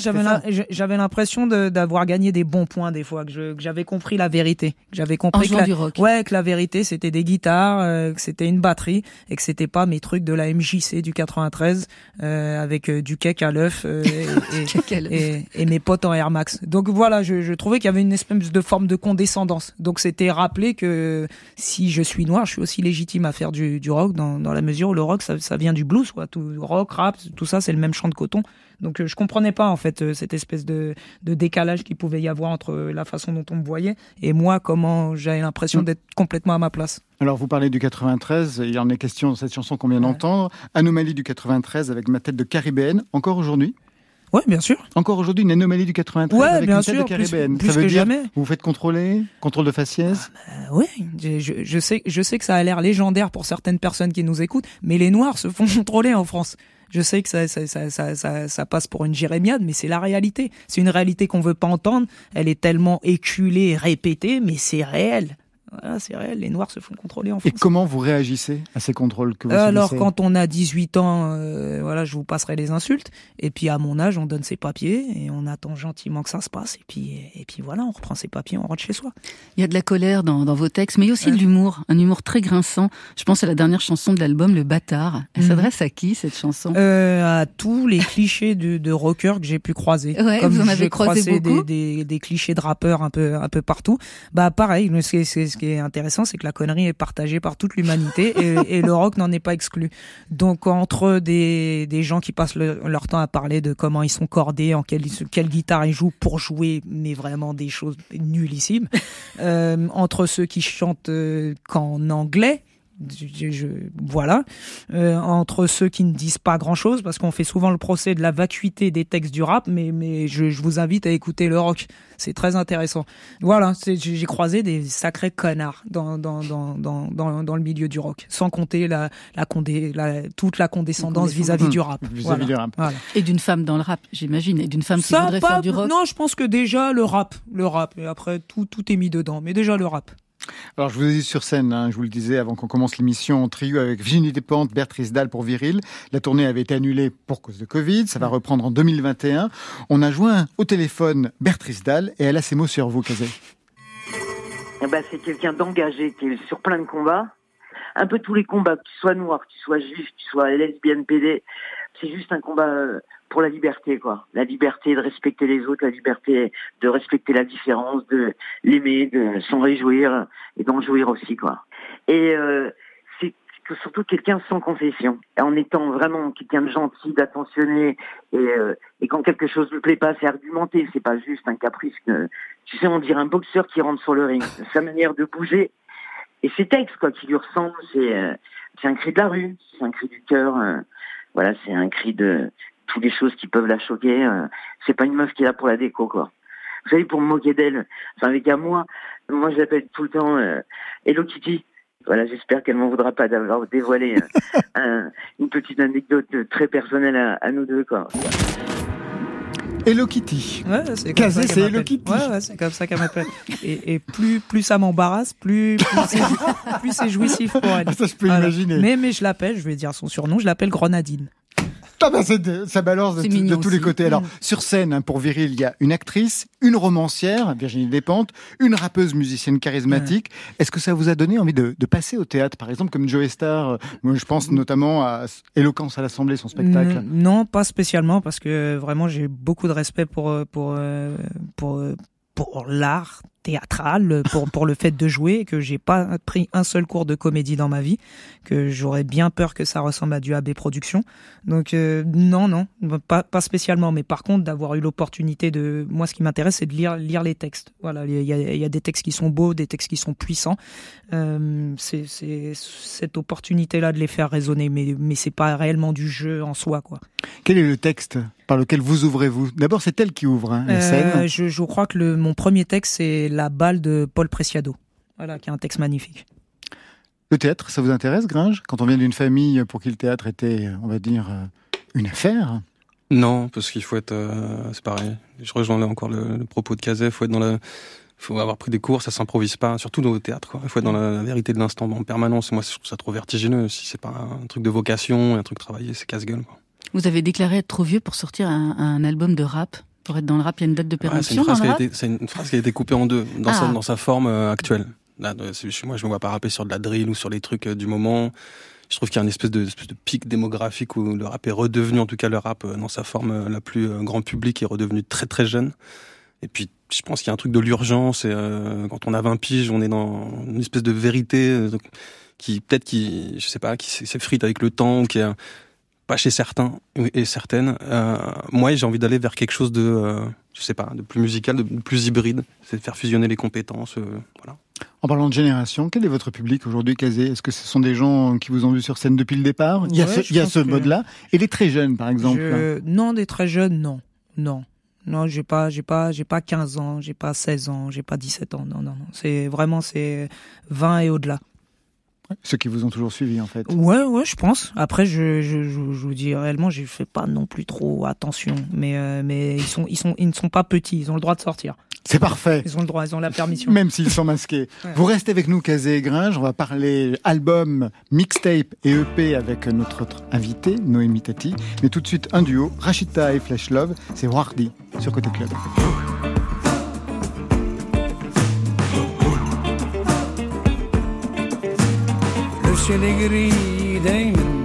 j'avais l'impression de- d'avoir gagné des bons points des fois, que j'avais compris la vérité, que j'avais compris que la, du rock. ouais, que la vérité c'était des guitares, euh, que c'était une batterie et que c'était pas mes trucs de la MJC du 93 euh, avec euh, du cake à l'œuf euh, et, et- Quel- et, et mes potes en Air Max. Donc voilà, je, je trouvais qu'il y avait une espèce de forme de condescendance. Donc c'était rappeler que si je suis noir, je suis aussi légitime à faire du, du rock dans, dans la mesure où le rock ça, ça vient du blues, quoi. Tout rock, rap, tout ça c'est le même champ de coton. Donc euh, je comprenais pas en fait euh, cette espèce de, de décalage qu'il pouvait y avoir entre euh, la façon dont on me voyait et moi comment j'avais l'impression Mm. d'être complètement à ma place. Alors vous parlez du 93, il en est question dans cette chanson qu'on vient d'entendre. Anomalie du 93 avec ma tête de caribéenne, encore aujourd'hui Ouais, bien sûr. Encore aujourd'hui, une anomalie du 93 Ouais, avec bien une tête sûr, de plus- caribéenne. plus Ça veut que dire jamais. vous vous faites contrôler, contrôle de faciès Euh, ouais, je, je- je sais, je sais que ça a l'air légendaire pour certaines personnes qui nous écoutent, mais les Noirs se font contrôler en France. Je sais que ça, ça, ça, ça, ça, ça passe pour une jérémiade, mais c'est la réalité. C'est une réalité qu'on veut pas entendre. Elle est tellement éculée et répétée, mais c'est réel. Voilà, c'est réel. Les Noirs se font contrôler en Et France. comment vous réagissez à ces contrôles que vous Alors subissez quand on a 18 ans, euh, voilà, je vous passerai les insultes. Et puis à mon âge, on donne ses papiers et on attend gentiment que ça se passe. Et puis et puis voilà, on reprend ses papiers, on rentre chez soi. Il y a de la colère dans, dans vos textes, mais il y a aussi Ouais. de l'humour, un humour très grinçant. Je pense à la dernière chanson de l'album, Le Bâtard. Elle Mhm. s'adresse à qui cette chanson? Euh, à tous les clichés de, de rockers que j'ai pu croiser. Ouais, Comme vous en avez j'ai croisé croisé beaucoup des, des, des clichés de rappeurs un peu un peu partout. Bah pareil, c'est c'est ce qui est intéressant, c'est que la connerie est partagée par toute l'humanité et, et, le rock n'en est pas exclu. Donc entre des, des gens qui passent le- leur temps à parler de comment ils sont cordés, en quelle, quelle guitare ils jouent pour jouer, mais vraiment des choses nullissimes, euh, entre ceux qui chantent euh, qu'en anglais, je, je- voilà, Euh, entre ceux qui ne disent pas grand-chose, parce qu'on fait souvent le procès de la vacuité des textes du rap, mais, mais je, je vous invite à écouter le rock, c'est très intéressant. Voilà, j'ai croisé des sacrés connards dans, dans, dans, dans, dans, dans le milieu du rock, sans compter la, la, condé, la toute la condescendance vis-à-vis du rap. Vis-à-vis Voilà. du rap. Voilà. Et d'une femme dans le rap, j'imagine, et d'une femme qui Ça, voudrait pas- faire du rock. Non, je pense que déjà le rap, le rap, et après tout, tout est mis dedans, mais déjà le rap. Alors, je vous ai dit sur scène, hein, je vous le disais avant qu'on commence l'émission, en trio avec Virginie Despentes, Bertrice Dalle pour Viril. La tournée avait été annulée pour cause de Covid. Ça va reprendre en 2021. On a joint au téléphone Bertrice Dalle et elle a ses mots sur vous, Kazé. Eh ben, c'est quelqu'un d'engagé qui est sur plein de combats. Un peu tous les combats, que tu sois noir, que tu sois juif, que tu sois lesbienne, PD, c'est juste un combat euh, pour la liberté, quoi. La liberté de respecter les autres, la liberté de respecter la différence, de l'aimer, de s'en réjouir et d'en jouir aussi, quoi. Et euh, c'est surtout quelqu'un sans concession, en étant vraiment quelqu'un de gentil, d'attentionné, et, euh, et quand quelque chose ne plaît pas, c'est argumenté, c'est pas juste un caprice. Que, tu sais, on dirait un boxeur qui rentre sur le ring. Sa manière de bouger et ses textes, quoi, qui lui ressemblent, c'est euh, un cri de la rue, c'est un cri du cœur. euh, voilà, c'est un cri de toutes les choses qui peuvent la choquer. euh, c'est pas une meuf qui est là pour la déco, quoi. Vous savez, pour me moquer d'elle, enfin avec à moi, moi je l'appelle tout le temps euh, Hello Kitty. Voilà, j'espère qu'elle m'en voudra pas d'avoir dévoilé euh, un- une petite anecdote très personnelle à, à nous deux, quoi. Hello Kitty. Ouais, c'est comme ça qu'elle c'est m'appelle. Hello Kitty. Ouais, ouais, c'est comme ça qu'elle m'appelle. Et, et plus, plus ça m'embarrasse, plus, plus c'est, plus c'est jouissif pour elle. Ah, ça, je peux Voilà. imaginer. Mais, mais je l'appelle, je vais dire son surnom, je l'appelle Grenadine. Ah bah, c'est de- ça balance de, tous les côtés. Alors, Mm. sur scène, hein, pour Viril, il y a une actrice, une romancière, Virginie Despentes, une rappeuse musicienne charismatique. Est-ce que ça vous a donné envie de, de passer au théâtre, par exemple, comme Joe Star euh, Moi, je pense notamment à Éloquence à l'Assemblée, son spectacle? Non, pas spécialement, parce que vraiment j'ai beaucoup de respect pour euh, pour euh, pour pour l'art théâtral, pour pour le fait de jouer, que j'ai pas pris un seul cours de comédie dans ma vie, que j'aurais bien peur que ça ressemble à du AB Production. Donc euh, non, non, pas pas spécialement, mais par contre d'avoir eu l'opportunité de, moi ce qui m'intéresse c'est de lire lire les textes. Voilà, il y a, y a des textes qui sont beaux, des textes qui sont puissants. Euh, c'est c'est cette opportunité là de les faire résonner, mais mais c'est pas réellement du jeu en soi quoi. Quel est le texte par lequel vous ouvrez-vous? D'abord, c'est elle qui ouvre hein, la Euh, scène. je, je crois que le, mon premier texte, c'est La balle de Paul Preciado. Voilà, qui est un texte magnifique. Le théâtre, ça vous intéresse, Gringe? Quand on vient d'une famille pour qui le théâtre était, on va dire, euh, une affaire? Non, parce qu'il faut être, euh, c'est pareil. Je rejoins là encore le, le propos de Cazet. Faut être dans la, faut avoir pris des cours, ça s'improvise pas, surtout dans le théâtre. Quoi. Il faut être dans la, la vérité de l'instant en permanence. Moi, je trouve ça trop vertigineux. Si c'est pas un truc de vocation, un truc travaillé, c'est casse-gueule. quoi. Vous avez déclaré être trop vieux pour sortir un, un album de rap? Pour être dans le rap, il y a une date de Ouais, c'est péremption une, phrase dans qui le a rap été- c'est une phrase qui a été coupée en deux dans, sa, Ah. dans sa forme euh, actuelle. Là, moi, je me vois pas rapper sur de la drill ou sur les trucs euh, du moment. Je trouve qu'il y a une espèce de, espèce de pic démographique où le rap est redevenu, en tout cas le rap euh, dans sa forme la plus grand public, est redevenu très très jeune. Et puis, je pense qu'il y a un truc de l'urgence. Et quand on a 20 piges, on est dans une espèce de vérité qui peut-être qui, je sais pas, qui s'effrite avec le temps, ou qui est pas chez certains et certaines. Euh, moi, j'ai envie d'aller vers quelque chose de, euh, je sais pas, de plus musical, de plus hybride. C'est de faire fusionner les compétences. euh, voilà. En parlant de génération, quel est votre public aujourd'hui, Kazé? Est-ce que ce sont des gens qui vous ont vu sur scène depuis le départ? Il y a Ouais, ce, que- mode-là. Et les très jeunes, par exemple. Je- Non, des très jeunes, non. Non. Non, j'ai pas, j'ai pas, j'ai pas 15 ans, j'ai pas 16 ans, j'ai pas 17 ans. Non, non, non. C'est vraiment, c'est 20 et au-delà. Ceux qui vous ont toujours suivi, en fait. Ouais, ouais, je pense. Après, je, je, je, je vous dis réellement, je fais pas non plus trop attention. Mais, euh, mais ils sont, ils sont, ils ne sont pas petits. Ils ont le droit de sortir. C'est parfait. Ils ont le droit, ils ont la permission. Même s'ils sont masqués. Ouais. Vous restez avec nous, Kazé et Gringe. On va parler album, mixtape et EP avec notre autre invité, Noémie Tati. Mais tout de suite, un duo, Rachita et Flash Love. C'est Wardy sur Côté Club. chez les grilles d'Aïmen.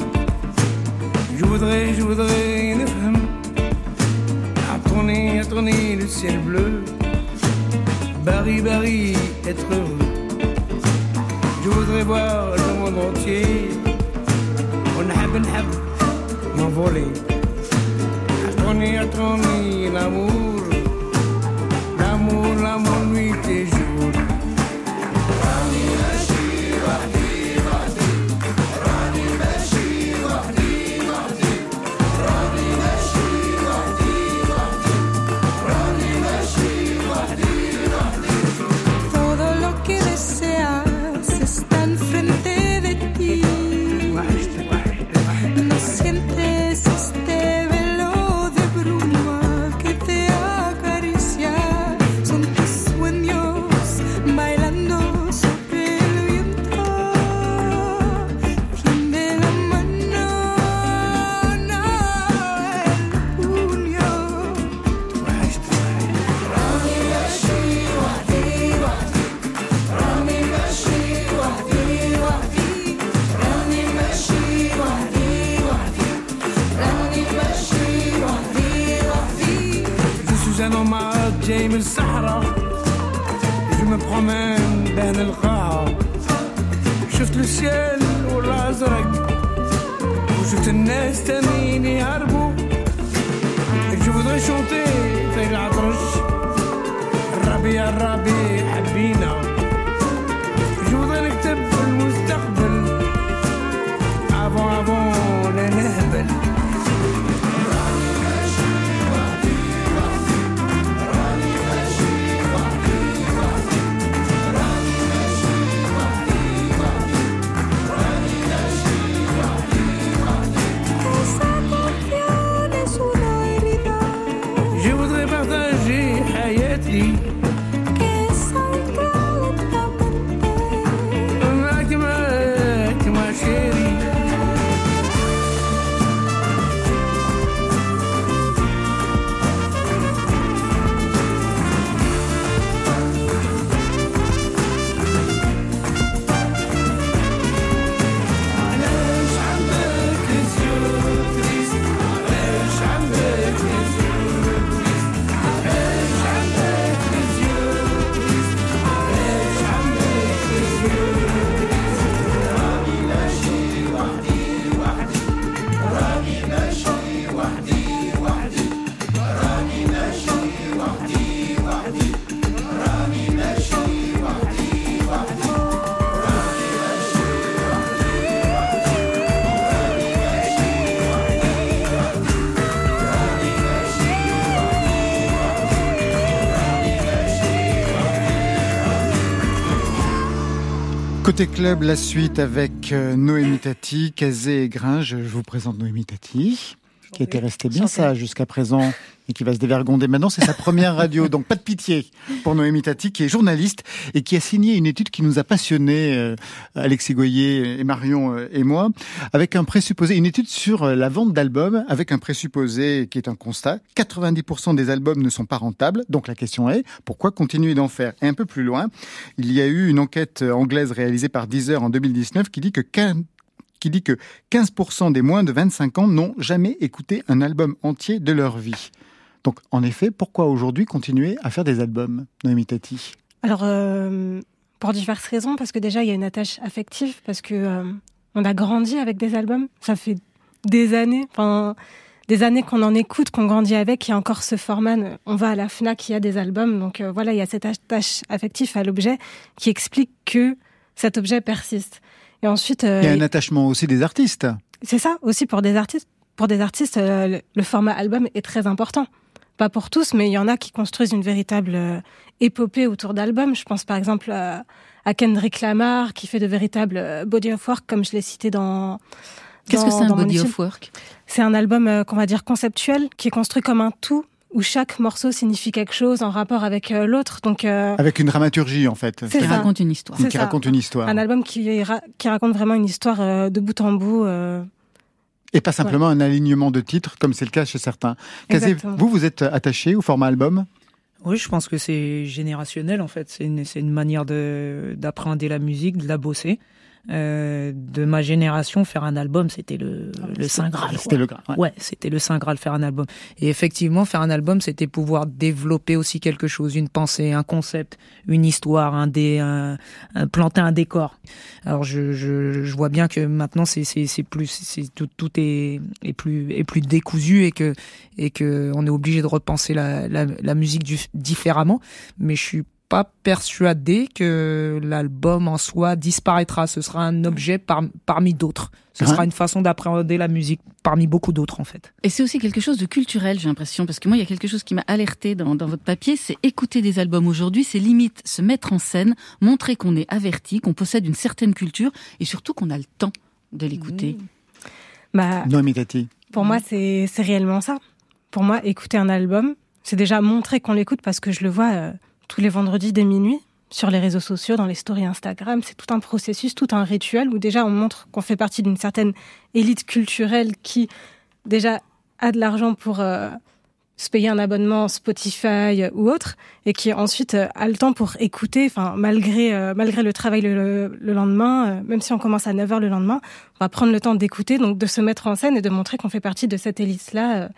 Je voudrais, je voudrais une femme à tourner, à tourner le ciel bleu. Barry, Barry, être heureux. Je voudrais voir le monde entier. On hab, ben hab, m'envoler. À tourner, à tourner l'amour. L'amour, l'amour, nuit et jour. Côté club, la suite avec euh, Noémie Tati, Kazé et Gringe. Je vous présente Noémie Tati, qui était restée bien sage jusqu'à présent et qui va se dévergonder maintenant. C'est sa première radio, donc pas de pitié pour Noémie Tati, qui est journaliste et qui a signé une étude qui nous a passionnés, euh, Alexis Goyer et Marion euh, et moi, avec un présupposé, une étude sur euh, la vente d'albums, avec un présupposé qui est un constat. 90% des albums ne sont pas rentables, donc la question est, pourquoi continuer d'en faire Et un peu plus loin, il y a eu une enquête anglaise réalisée par Deezer en 2019 qui dit que 15 qui dit que 15% des moins de 25 ans n'ont jamais écouté un album entier de leur vie. Donc, en effet, pourquoi aujourd'hui continuer à faire des albums, Noémie Tati? Alors, euh, pour diverses raisons, parce que déjà, il y a une attache affective, parce que euh, on a grandi avec des albums. Ça fait des années, enfin, des années qu'on en écoute, qu'on grandit avec. Il y a encore ce format. On va à la Fnac, il y a des albums. Donc euh, voilà, il y a cette attache affective à l'objet qui explique que cet objet persiste. Et ensuite, euh, Il y a un attachement aussi des artistes. c'est ça aussi pour des artistes. Pour des artistes, euh, le, format album est très important. Pas pour tous, mais il y en a qui construisent une véritable euh, épopée autour d'albums. Je pense par exemple euh, à Kendrick Lamar qui fait de véritables euh, body of work, comme je l'ai cité dans. Qu'est-ce que c'est un body of work? C'est un album euh, qu'on va dire conceptuel, qui est construit comme un tout où chaque morceau signifie quelque chose en rapport avec euh, l'autre. Donc euh, Avec une dramaturgie, en fait. C'est Qui ça. raconte une histoire. C'est Qui ça. raconte une histoire. un album qui, ra- qui raconte vraiment une histoire euh, de bout en bout. euh, Et pas simplement un alignement de titres, comme c'est le cas chez certains. Kazé, vous, vous êtes attaché au format album? Oui, je pense que c'est générationnel en fait. C'est une, c'est une manière de d'appréhender la musique, de la bosser. Euh, de ma génération, faire un album, c'était le, le saint graal. C'était le Graal, ouais. Ouais, c'était le saint graal faire un album. Et effectivement, faire un album, c'était pouvoir développer aussi quelque chose, une pensée, un concept, une histoire, un dé, un, un- planter un décor. Alors je, je, je vois bien que maintenant c'est c'est c'est plus c'est tout tout est est plus est plus décousu et que et que on est obligé de repenser la la, la musique du- différemment. Mais je suis pas persuadé que l'album en soi disparaîtra. Ce sera un objet par- parmi d'autres. Ce sera une façon d'appréhender la musique parmi beaucoup d'autres en fait. Et c'est aussi quelque chose de culturel, j'ai l'impression, parce que moi, il y a quelque chose qui m'a alerté dans, dans votre papier, c'est écouter des albums aujourd'hui, c'est limite se mettre en scène, montrer qu'on est averti, qu'on possède une certaine culture, et surtout qu'on a le temps de l'écouter. Bah, Tati. Pour moi, c'est c'est réellement ça. Pour moi, écouter un album, c'est déjà montrer qu'on l'écoute parce que je le vois euh, tous les vendredis dès minuit sur les réseaux sociaux, dans les stories Instagram. C'est tout un processus, tout un rituel où déjà on montre qu'on fait partie d'une certaine élite culturelle qui déjà a de l'argent pour euh, se payer un abonnement Spotify ou autre et qui ensuite euh, a le temps pour écouter, euh, malgré le travail le, le lendemain, même si on commence à 9h le lendemain, on va prendre le temps d'écouter, donc de se mettre en scène et de montrer qu'on fait partie de cette élite-là. euh.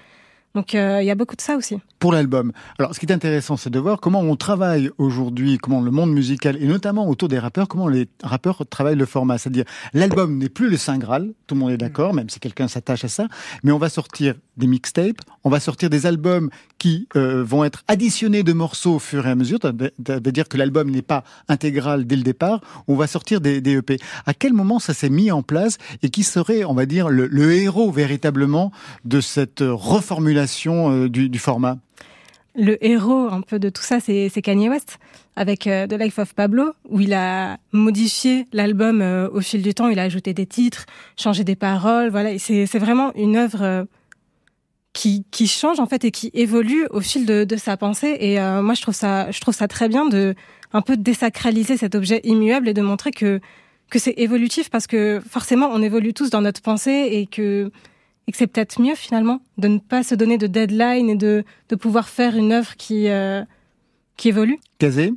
Donc euh, il y a beaucoup de ça aussi. pour l'album. Alors, ce qui est intéressant, c'est de voir comment on travaille aujourd'hui, comment le monde musical, et notamment autour des rappeurs, comment les rappeurs travaillent le format. C'est-à-dire, l'album n'est plus le Saint Graal, tout le monde est d'accord, même si quelqu'un s'attache à ça, mais on va sortir des mixtapes, on va sortir des albums qui euh, vont être additionnés de morceaux au fur et à mesure, c'est-à-dire que l'album n'est pas intégral dès le départ, on va sortir des, des EP. À quel moment ça s'est mis en place et qui serait, on va dire, le, le héros véritablement de cette euh, reformulation euh, du, format Le héros un peu de tout ça, c'est Kanye West avec euh, The Life of Pablo, où il a modifié l'album euh, au fil du temps. Il a ajouté des titres, changé des paroles. Voilà, c'est vraiment une œuvre qui change en fait et qui évolue au fil de, sa pensée. Et moi, je trouve ça très bien de un peu désacraliser cet objet immuable et de montrer que c'est évolutif parce que forcément on évolue tous dans notre pensée et que et que c'est peut-être mieux finalement de ne pas se donner de deadline et de, de pouvoir faire une œuvre qui, euh, qui évolue. Kazé,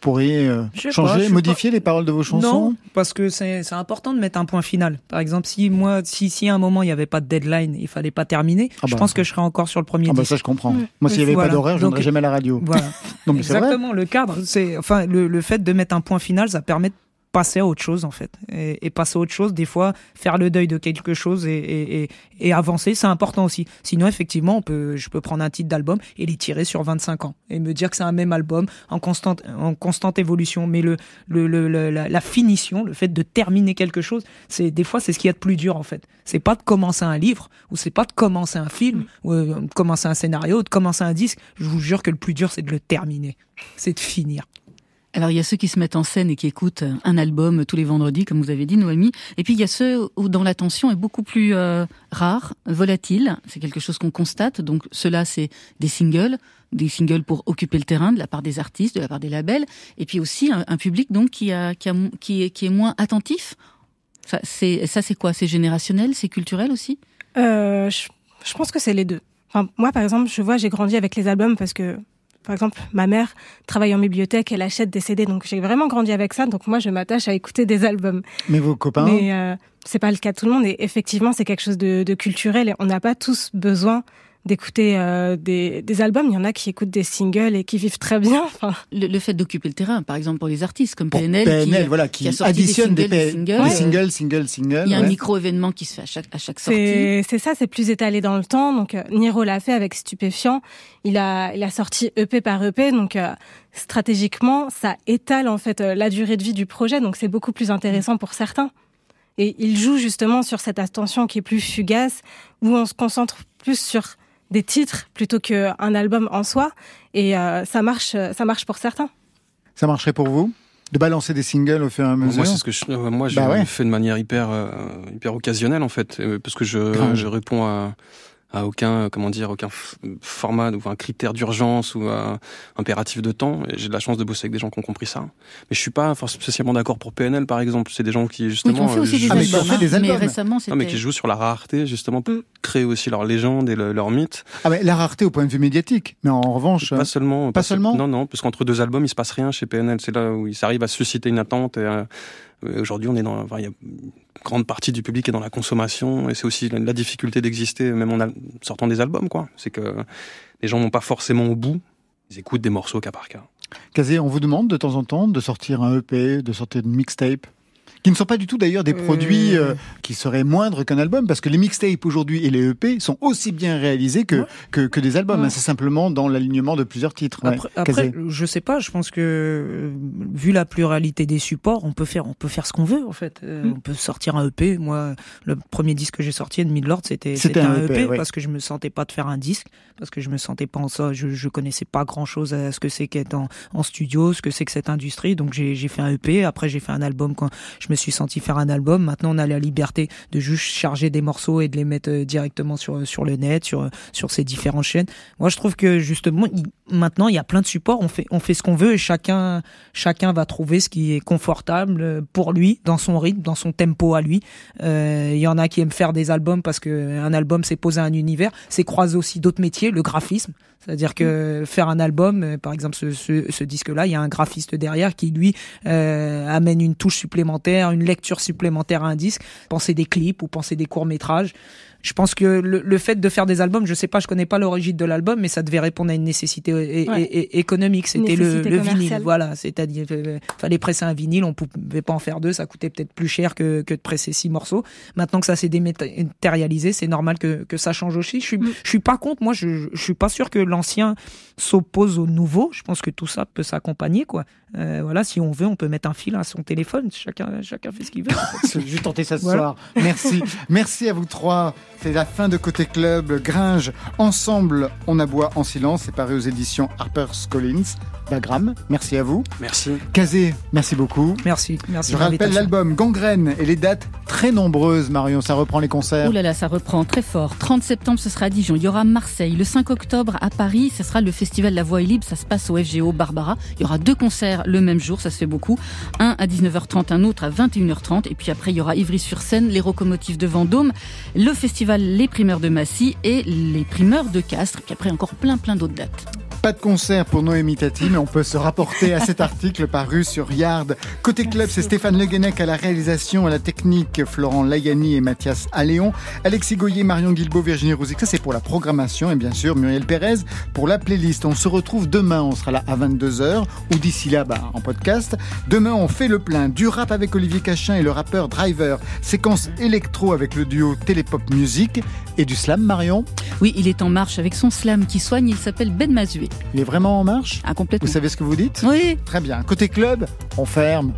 pourriez euh, pas, changer, modifier les paroles de vos chansons? Non, parce que c'est c'est important de mettre un point final. Par exemple, si moi, si, si à un moment il n'y avait pas de deadline, il fallait pas terminer, Ah je bah. pense que je serais encore sur le premier Ah bah ça je comprends. Moi s'il n'y avait Voilà. pas d'horaire, je viendrais jamais à la radio. Voilà. Non mais c'est vrai. Exactement, le cadre, c'est enfin le, le fait de mettre un point final, ça permet de passer à autre chose en fait. Et, passer à autre chose, des fois, faire le deuil de quelque chose et, avancer, c'est important aussi. Sinon, effectivement, on peut, je peux prendre un titre d'album et les tirer sur 25 ans et me dire que c'est un même album en constante, en constante évolution. Mais le, le, le, la, finition, le fait de terminer quelque chose, c'est des fois c'est ce qu'il y a de plus dur en fait. C'est pas de commencer un livre ou c'est pas de commencer un film ou euh, de commencer un scénario, de commencer un disque. Je vous jure que le plus dur c'est de le terminer, c'est de finir. Alors il y a ceux qui se mettent en scène et qui écoutent un album tous les vendredis, comme vous avez dit, Noémie. Et puis il y a ceux où dans l'attention est beaucoup plus euh, rare, volatile. C'est quelque chose qu'on constate. Donc ceux-là, c'est des singles, des singles pour occuper le terrain de la part des artistes, de la part des labels. Et puis aussi un, public donc qui, est, moins attentif. Ça, c'est quoi? C'est générationnel, c'est culturel aussi? Euh, je, pense que c'est les deux. Moi, par exemple, je vois, j'ai grandi avec les albums parce que, par exemple, ma mère travaille en bibliothèque, elle achète des CD, donc j'ai vraiment grandi avec ça. Donc moi, je m'attache à écouter des albums. Mais vos copains Mais euh, c'est pas le cas de tout le monde. Et effectivement, c'est quelque chose de, de culturel. Et on n'a pas tous besoin d'écouter euh, des, des albums. Il y en a qui écoutent des singles et qui vivent très bien. Enfin, Le, le fait d'occuper le terrain, par exemple pour les artistes comme Pour PNL, PNL, qui, voilà, qui, a sorti additionne des, singles, des des singles, singles. singles, singles. Il y a un ouais. micro-événement qui se fait à chaque, à chaque sortie. C'est c'est ça, c'est plus étalé dans le temps. Donc euh, Niro l'a fait avec Stupéfiant. Il a il a sorti EP par EP. Donc euh, stratégiquement, ça étale en fait euh, la durée de vie du projet. Donc c'est beaucoup plus intéressant pour certains. Et il joue justement sur cette attention qui est plus fugace, où on se concentre plus sur des titres plutôt qu'un album en soi. Et euh, ça marche, ça marche pour certains. Ça marcherait pour vous de balancer des singles au fur et à mesure Moi, c'est ce que je, euh, moi, je Bah ouais. fais de manière hyper, euh, hyper occasionnelle en fait, parce que je, je réponds à, à aucun, euh, comment dire, aucun format ou un critère d'urgence ou un impératif de temps. Et j'ai de la chance de bosser avec des gens qui ont compris ça. Mais je suis pas forcément spécialement d'accord pour PNL par exemple. C'est des gens qui Oui, justement. qu'on fait aussi euh, des Ah, albums. des. Mais récemment, non, mais qui jouent sur la rareté justement. créent aussi leur légende et le- leur mythe. Ah mais la rareté au point de vue médiatique, mais en revanche, Pas seulement. Pas seulement Non, non, parce qu'entre deux albums, il se passe rien chez PNL. C'est là où ils arrivent à susciter une attente. Et, euh, euh, Aujourd'hui, on est dans. Enfin, y a une grande partie du public est dans la consommation, et c'est aussi la, difficulté d'exister, même en sortant des albums, quoi. C'est que les gens vont pas forcément au bout. Ils écoutent des morceaux cas par cas. Kazé, on vous demande de temps en temps de sortir un EP, de sortir une mixtape qui ne sont pas du tout d'ailleurs des produits euh, qui seraient moindres qu'un album, parce que les mixtapes aujourd'hui et les EP sont aussi bien réalisés que, que, que des albums. Ouais. hein. C'est simplement dans l'alignement de plusieurs titres. ouais. Après, après, Kazé. je sais pas. Je pense que euh, vu la pluralité des supports, on peut faire, on peut faire ce qu'on veut en fait. Euh, On peut sortir un EP. Moi, le premier disque que j'ai sorti de Midlord, c'était C'était c'était un un EP, ouais. parce que je me sentais pas de faire un disque, parce que je me sentais pas en ça. Je, je connaissais pas grand chose à ce que c'est qu'être en, en studio, ce que c'est que cette industrie. Donc j'ai j'ai fait un EP. Après j'ai fait un album quand je me suis senti faire un album. Maintenant on a la liberté de juste charger des morceaux et de les mettre euh, directement sur sur le net, sur sur ces différentes chaînes. Moi, je trouve que justement, il- maintenant, il y a plein de supports. On fait, on fait ce qu'on veut et chacun, chacun va trouver ce qui est confortable euh, pour lui, dans son rythme, dans son tempo à lui. Euh, Il y en a qui aiment faire des albums parce que un album, c'est poser un univers, c'est croiser aussi d'autres métiers, le graphisme. C'est-à-dire que faire un album, euh, par exemple ce, ce, ce disque-là, il y a un graphiste derrière qui lui euh, amène une touche supplémentaire, une lecture supplémentaire à un disque. Penser des clips ou penser des courts métrages. Je pense que le, le fait de faire des albums, je sais pas, je connais pas l'origine de l'album, mais ça devait répondre à une nécessité Ouais. é- économique. C'était le, vinyle, voilà. C'est-à-dire, euh, fallait presser un vinyle, on pouvait pas en faire deux, ça coûtait peut-être plus cher que, que de presser six morceaux. Maintenant que ça s'est dématérialisé, c'est normal que, que ça change aussi. Je suis, je suis pas contre, moi, je, je suis pas sûr que l'ancien s'oppose au nouveau. Je pense que tout ça peut s'accompagner, quoi. Euh, voilà, si on veut, on peut mettre un fil à son téléphone. Chacun, chacun fait ce qu'il veut. en fait. J'ai tenté ça ce Voilà. soir. Merci. Merci à vous trois. C'est la fin de Côté Club. Gringe, ensemble, on aboie en silence. C'est paru aux éditions HarperCollins. Bagram, merci à vous. Merci. Kazé, merci beaucoup. Merci, merci. Je rappelle l'album Gangrène et les dates très nombreuses, Marion. Ça reprend les concerts. Oh là là, ça reprend très fort. 30 septembre, ce sera à Dijon. Il y aura Marseille. Le 5 octobre, à Paris, ce sera le festival La Voix est libre. Ça se passe au FGO Barbara. Il y aura deux concerts le même jour. Ça se fait beaucoup. Un à 19h30, un autre à 21h30. Et puis après, il y aura Ivry-sur-Seine, les locomotives de Vendôme, le festival Les Primeurs de Massy et les Primeurs de Castres. Puis après, encore plein, plein d'autres dates. Pas de concert pour Noémie Tati, mais on peut se rapporter à cet article paru sur Yard. Côté club, c'est Stéphane Le Guenec à la réalisation, à la technique, Florent Layani et Mathias Alléon, Alexis Goyer, Marion Guilbault, Virginie Rouzic. Ça, c'est pour la programmation et bien sûr Muriel Pérez pour la playlist. On se retrouve demain, on sera là à 22h ou d'ici là, bah, en podcast. Demain, on fait le plein du rap avec Olivier Cachin et le rappeur Driver, séquence électro avec le duo Télépop Music et du slam, Marion. Oui, il est en marche avec son slam qui soigne. Il s'appelle Ben Mazué. Il est vraiment en marche Ah, complètement. Vous savez ce que vous dites Oui. Très bien. Côté club, on ferme.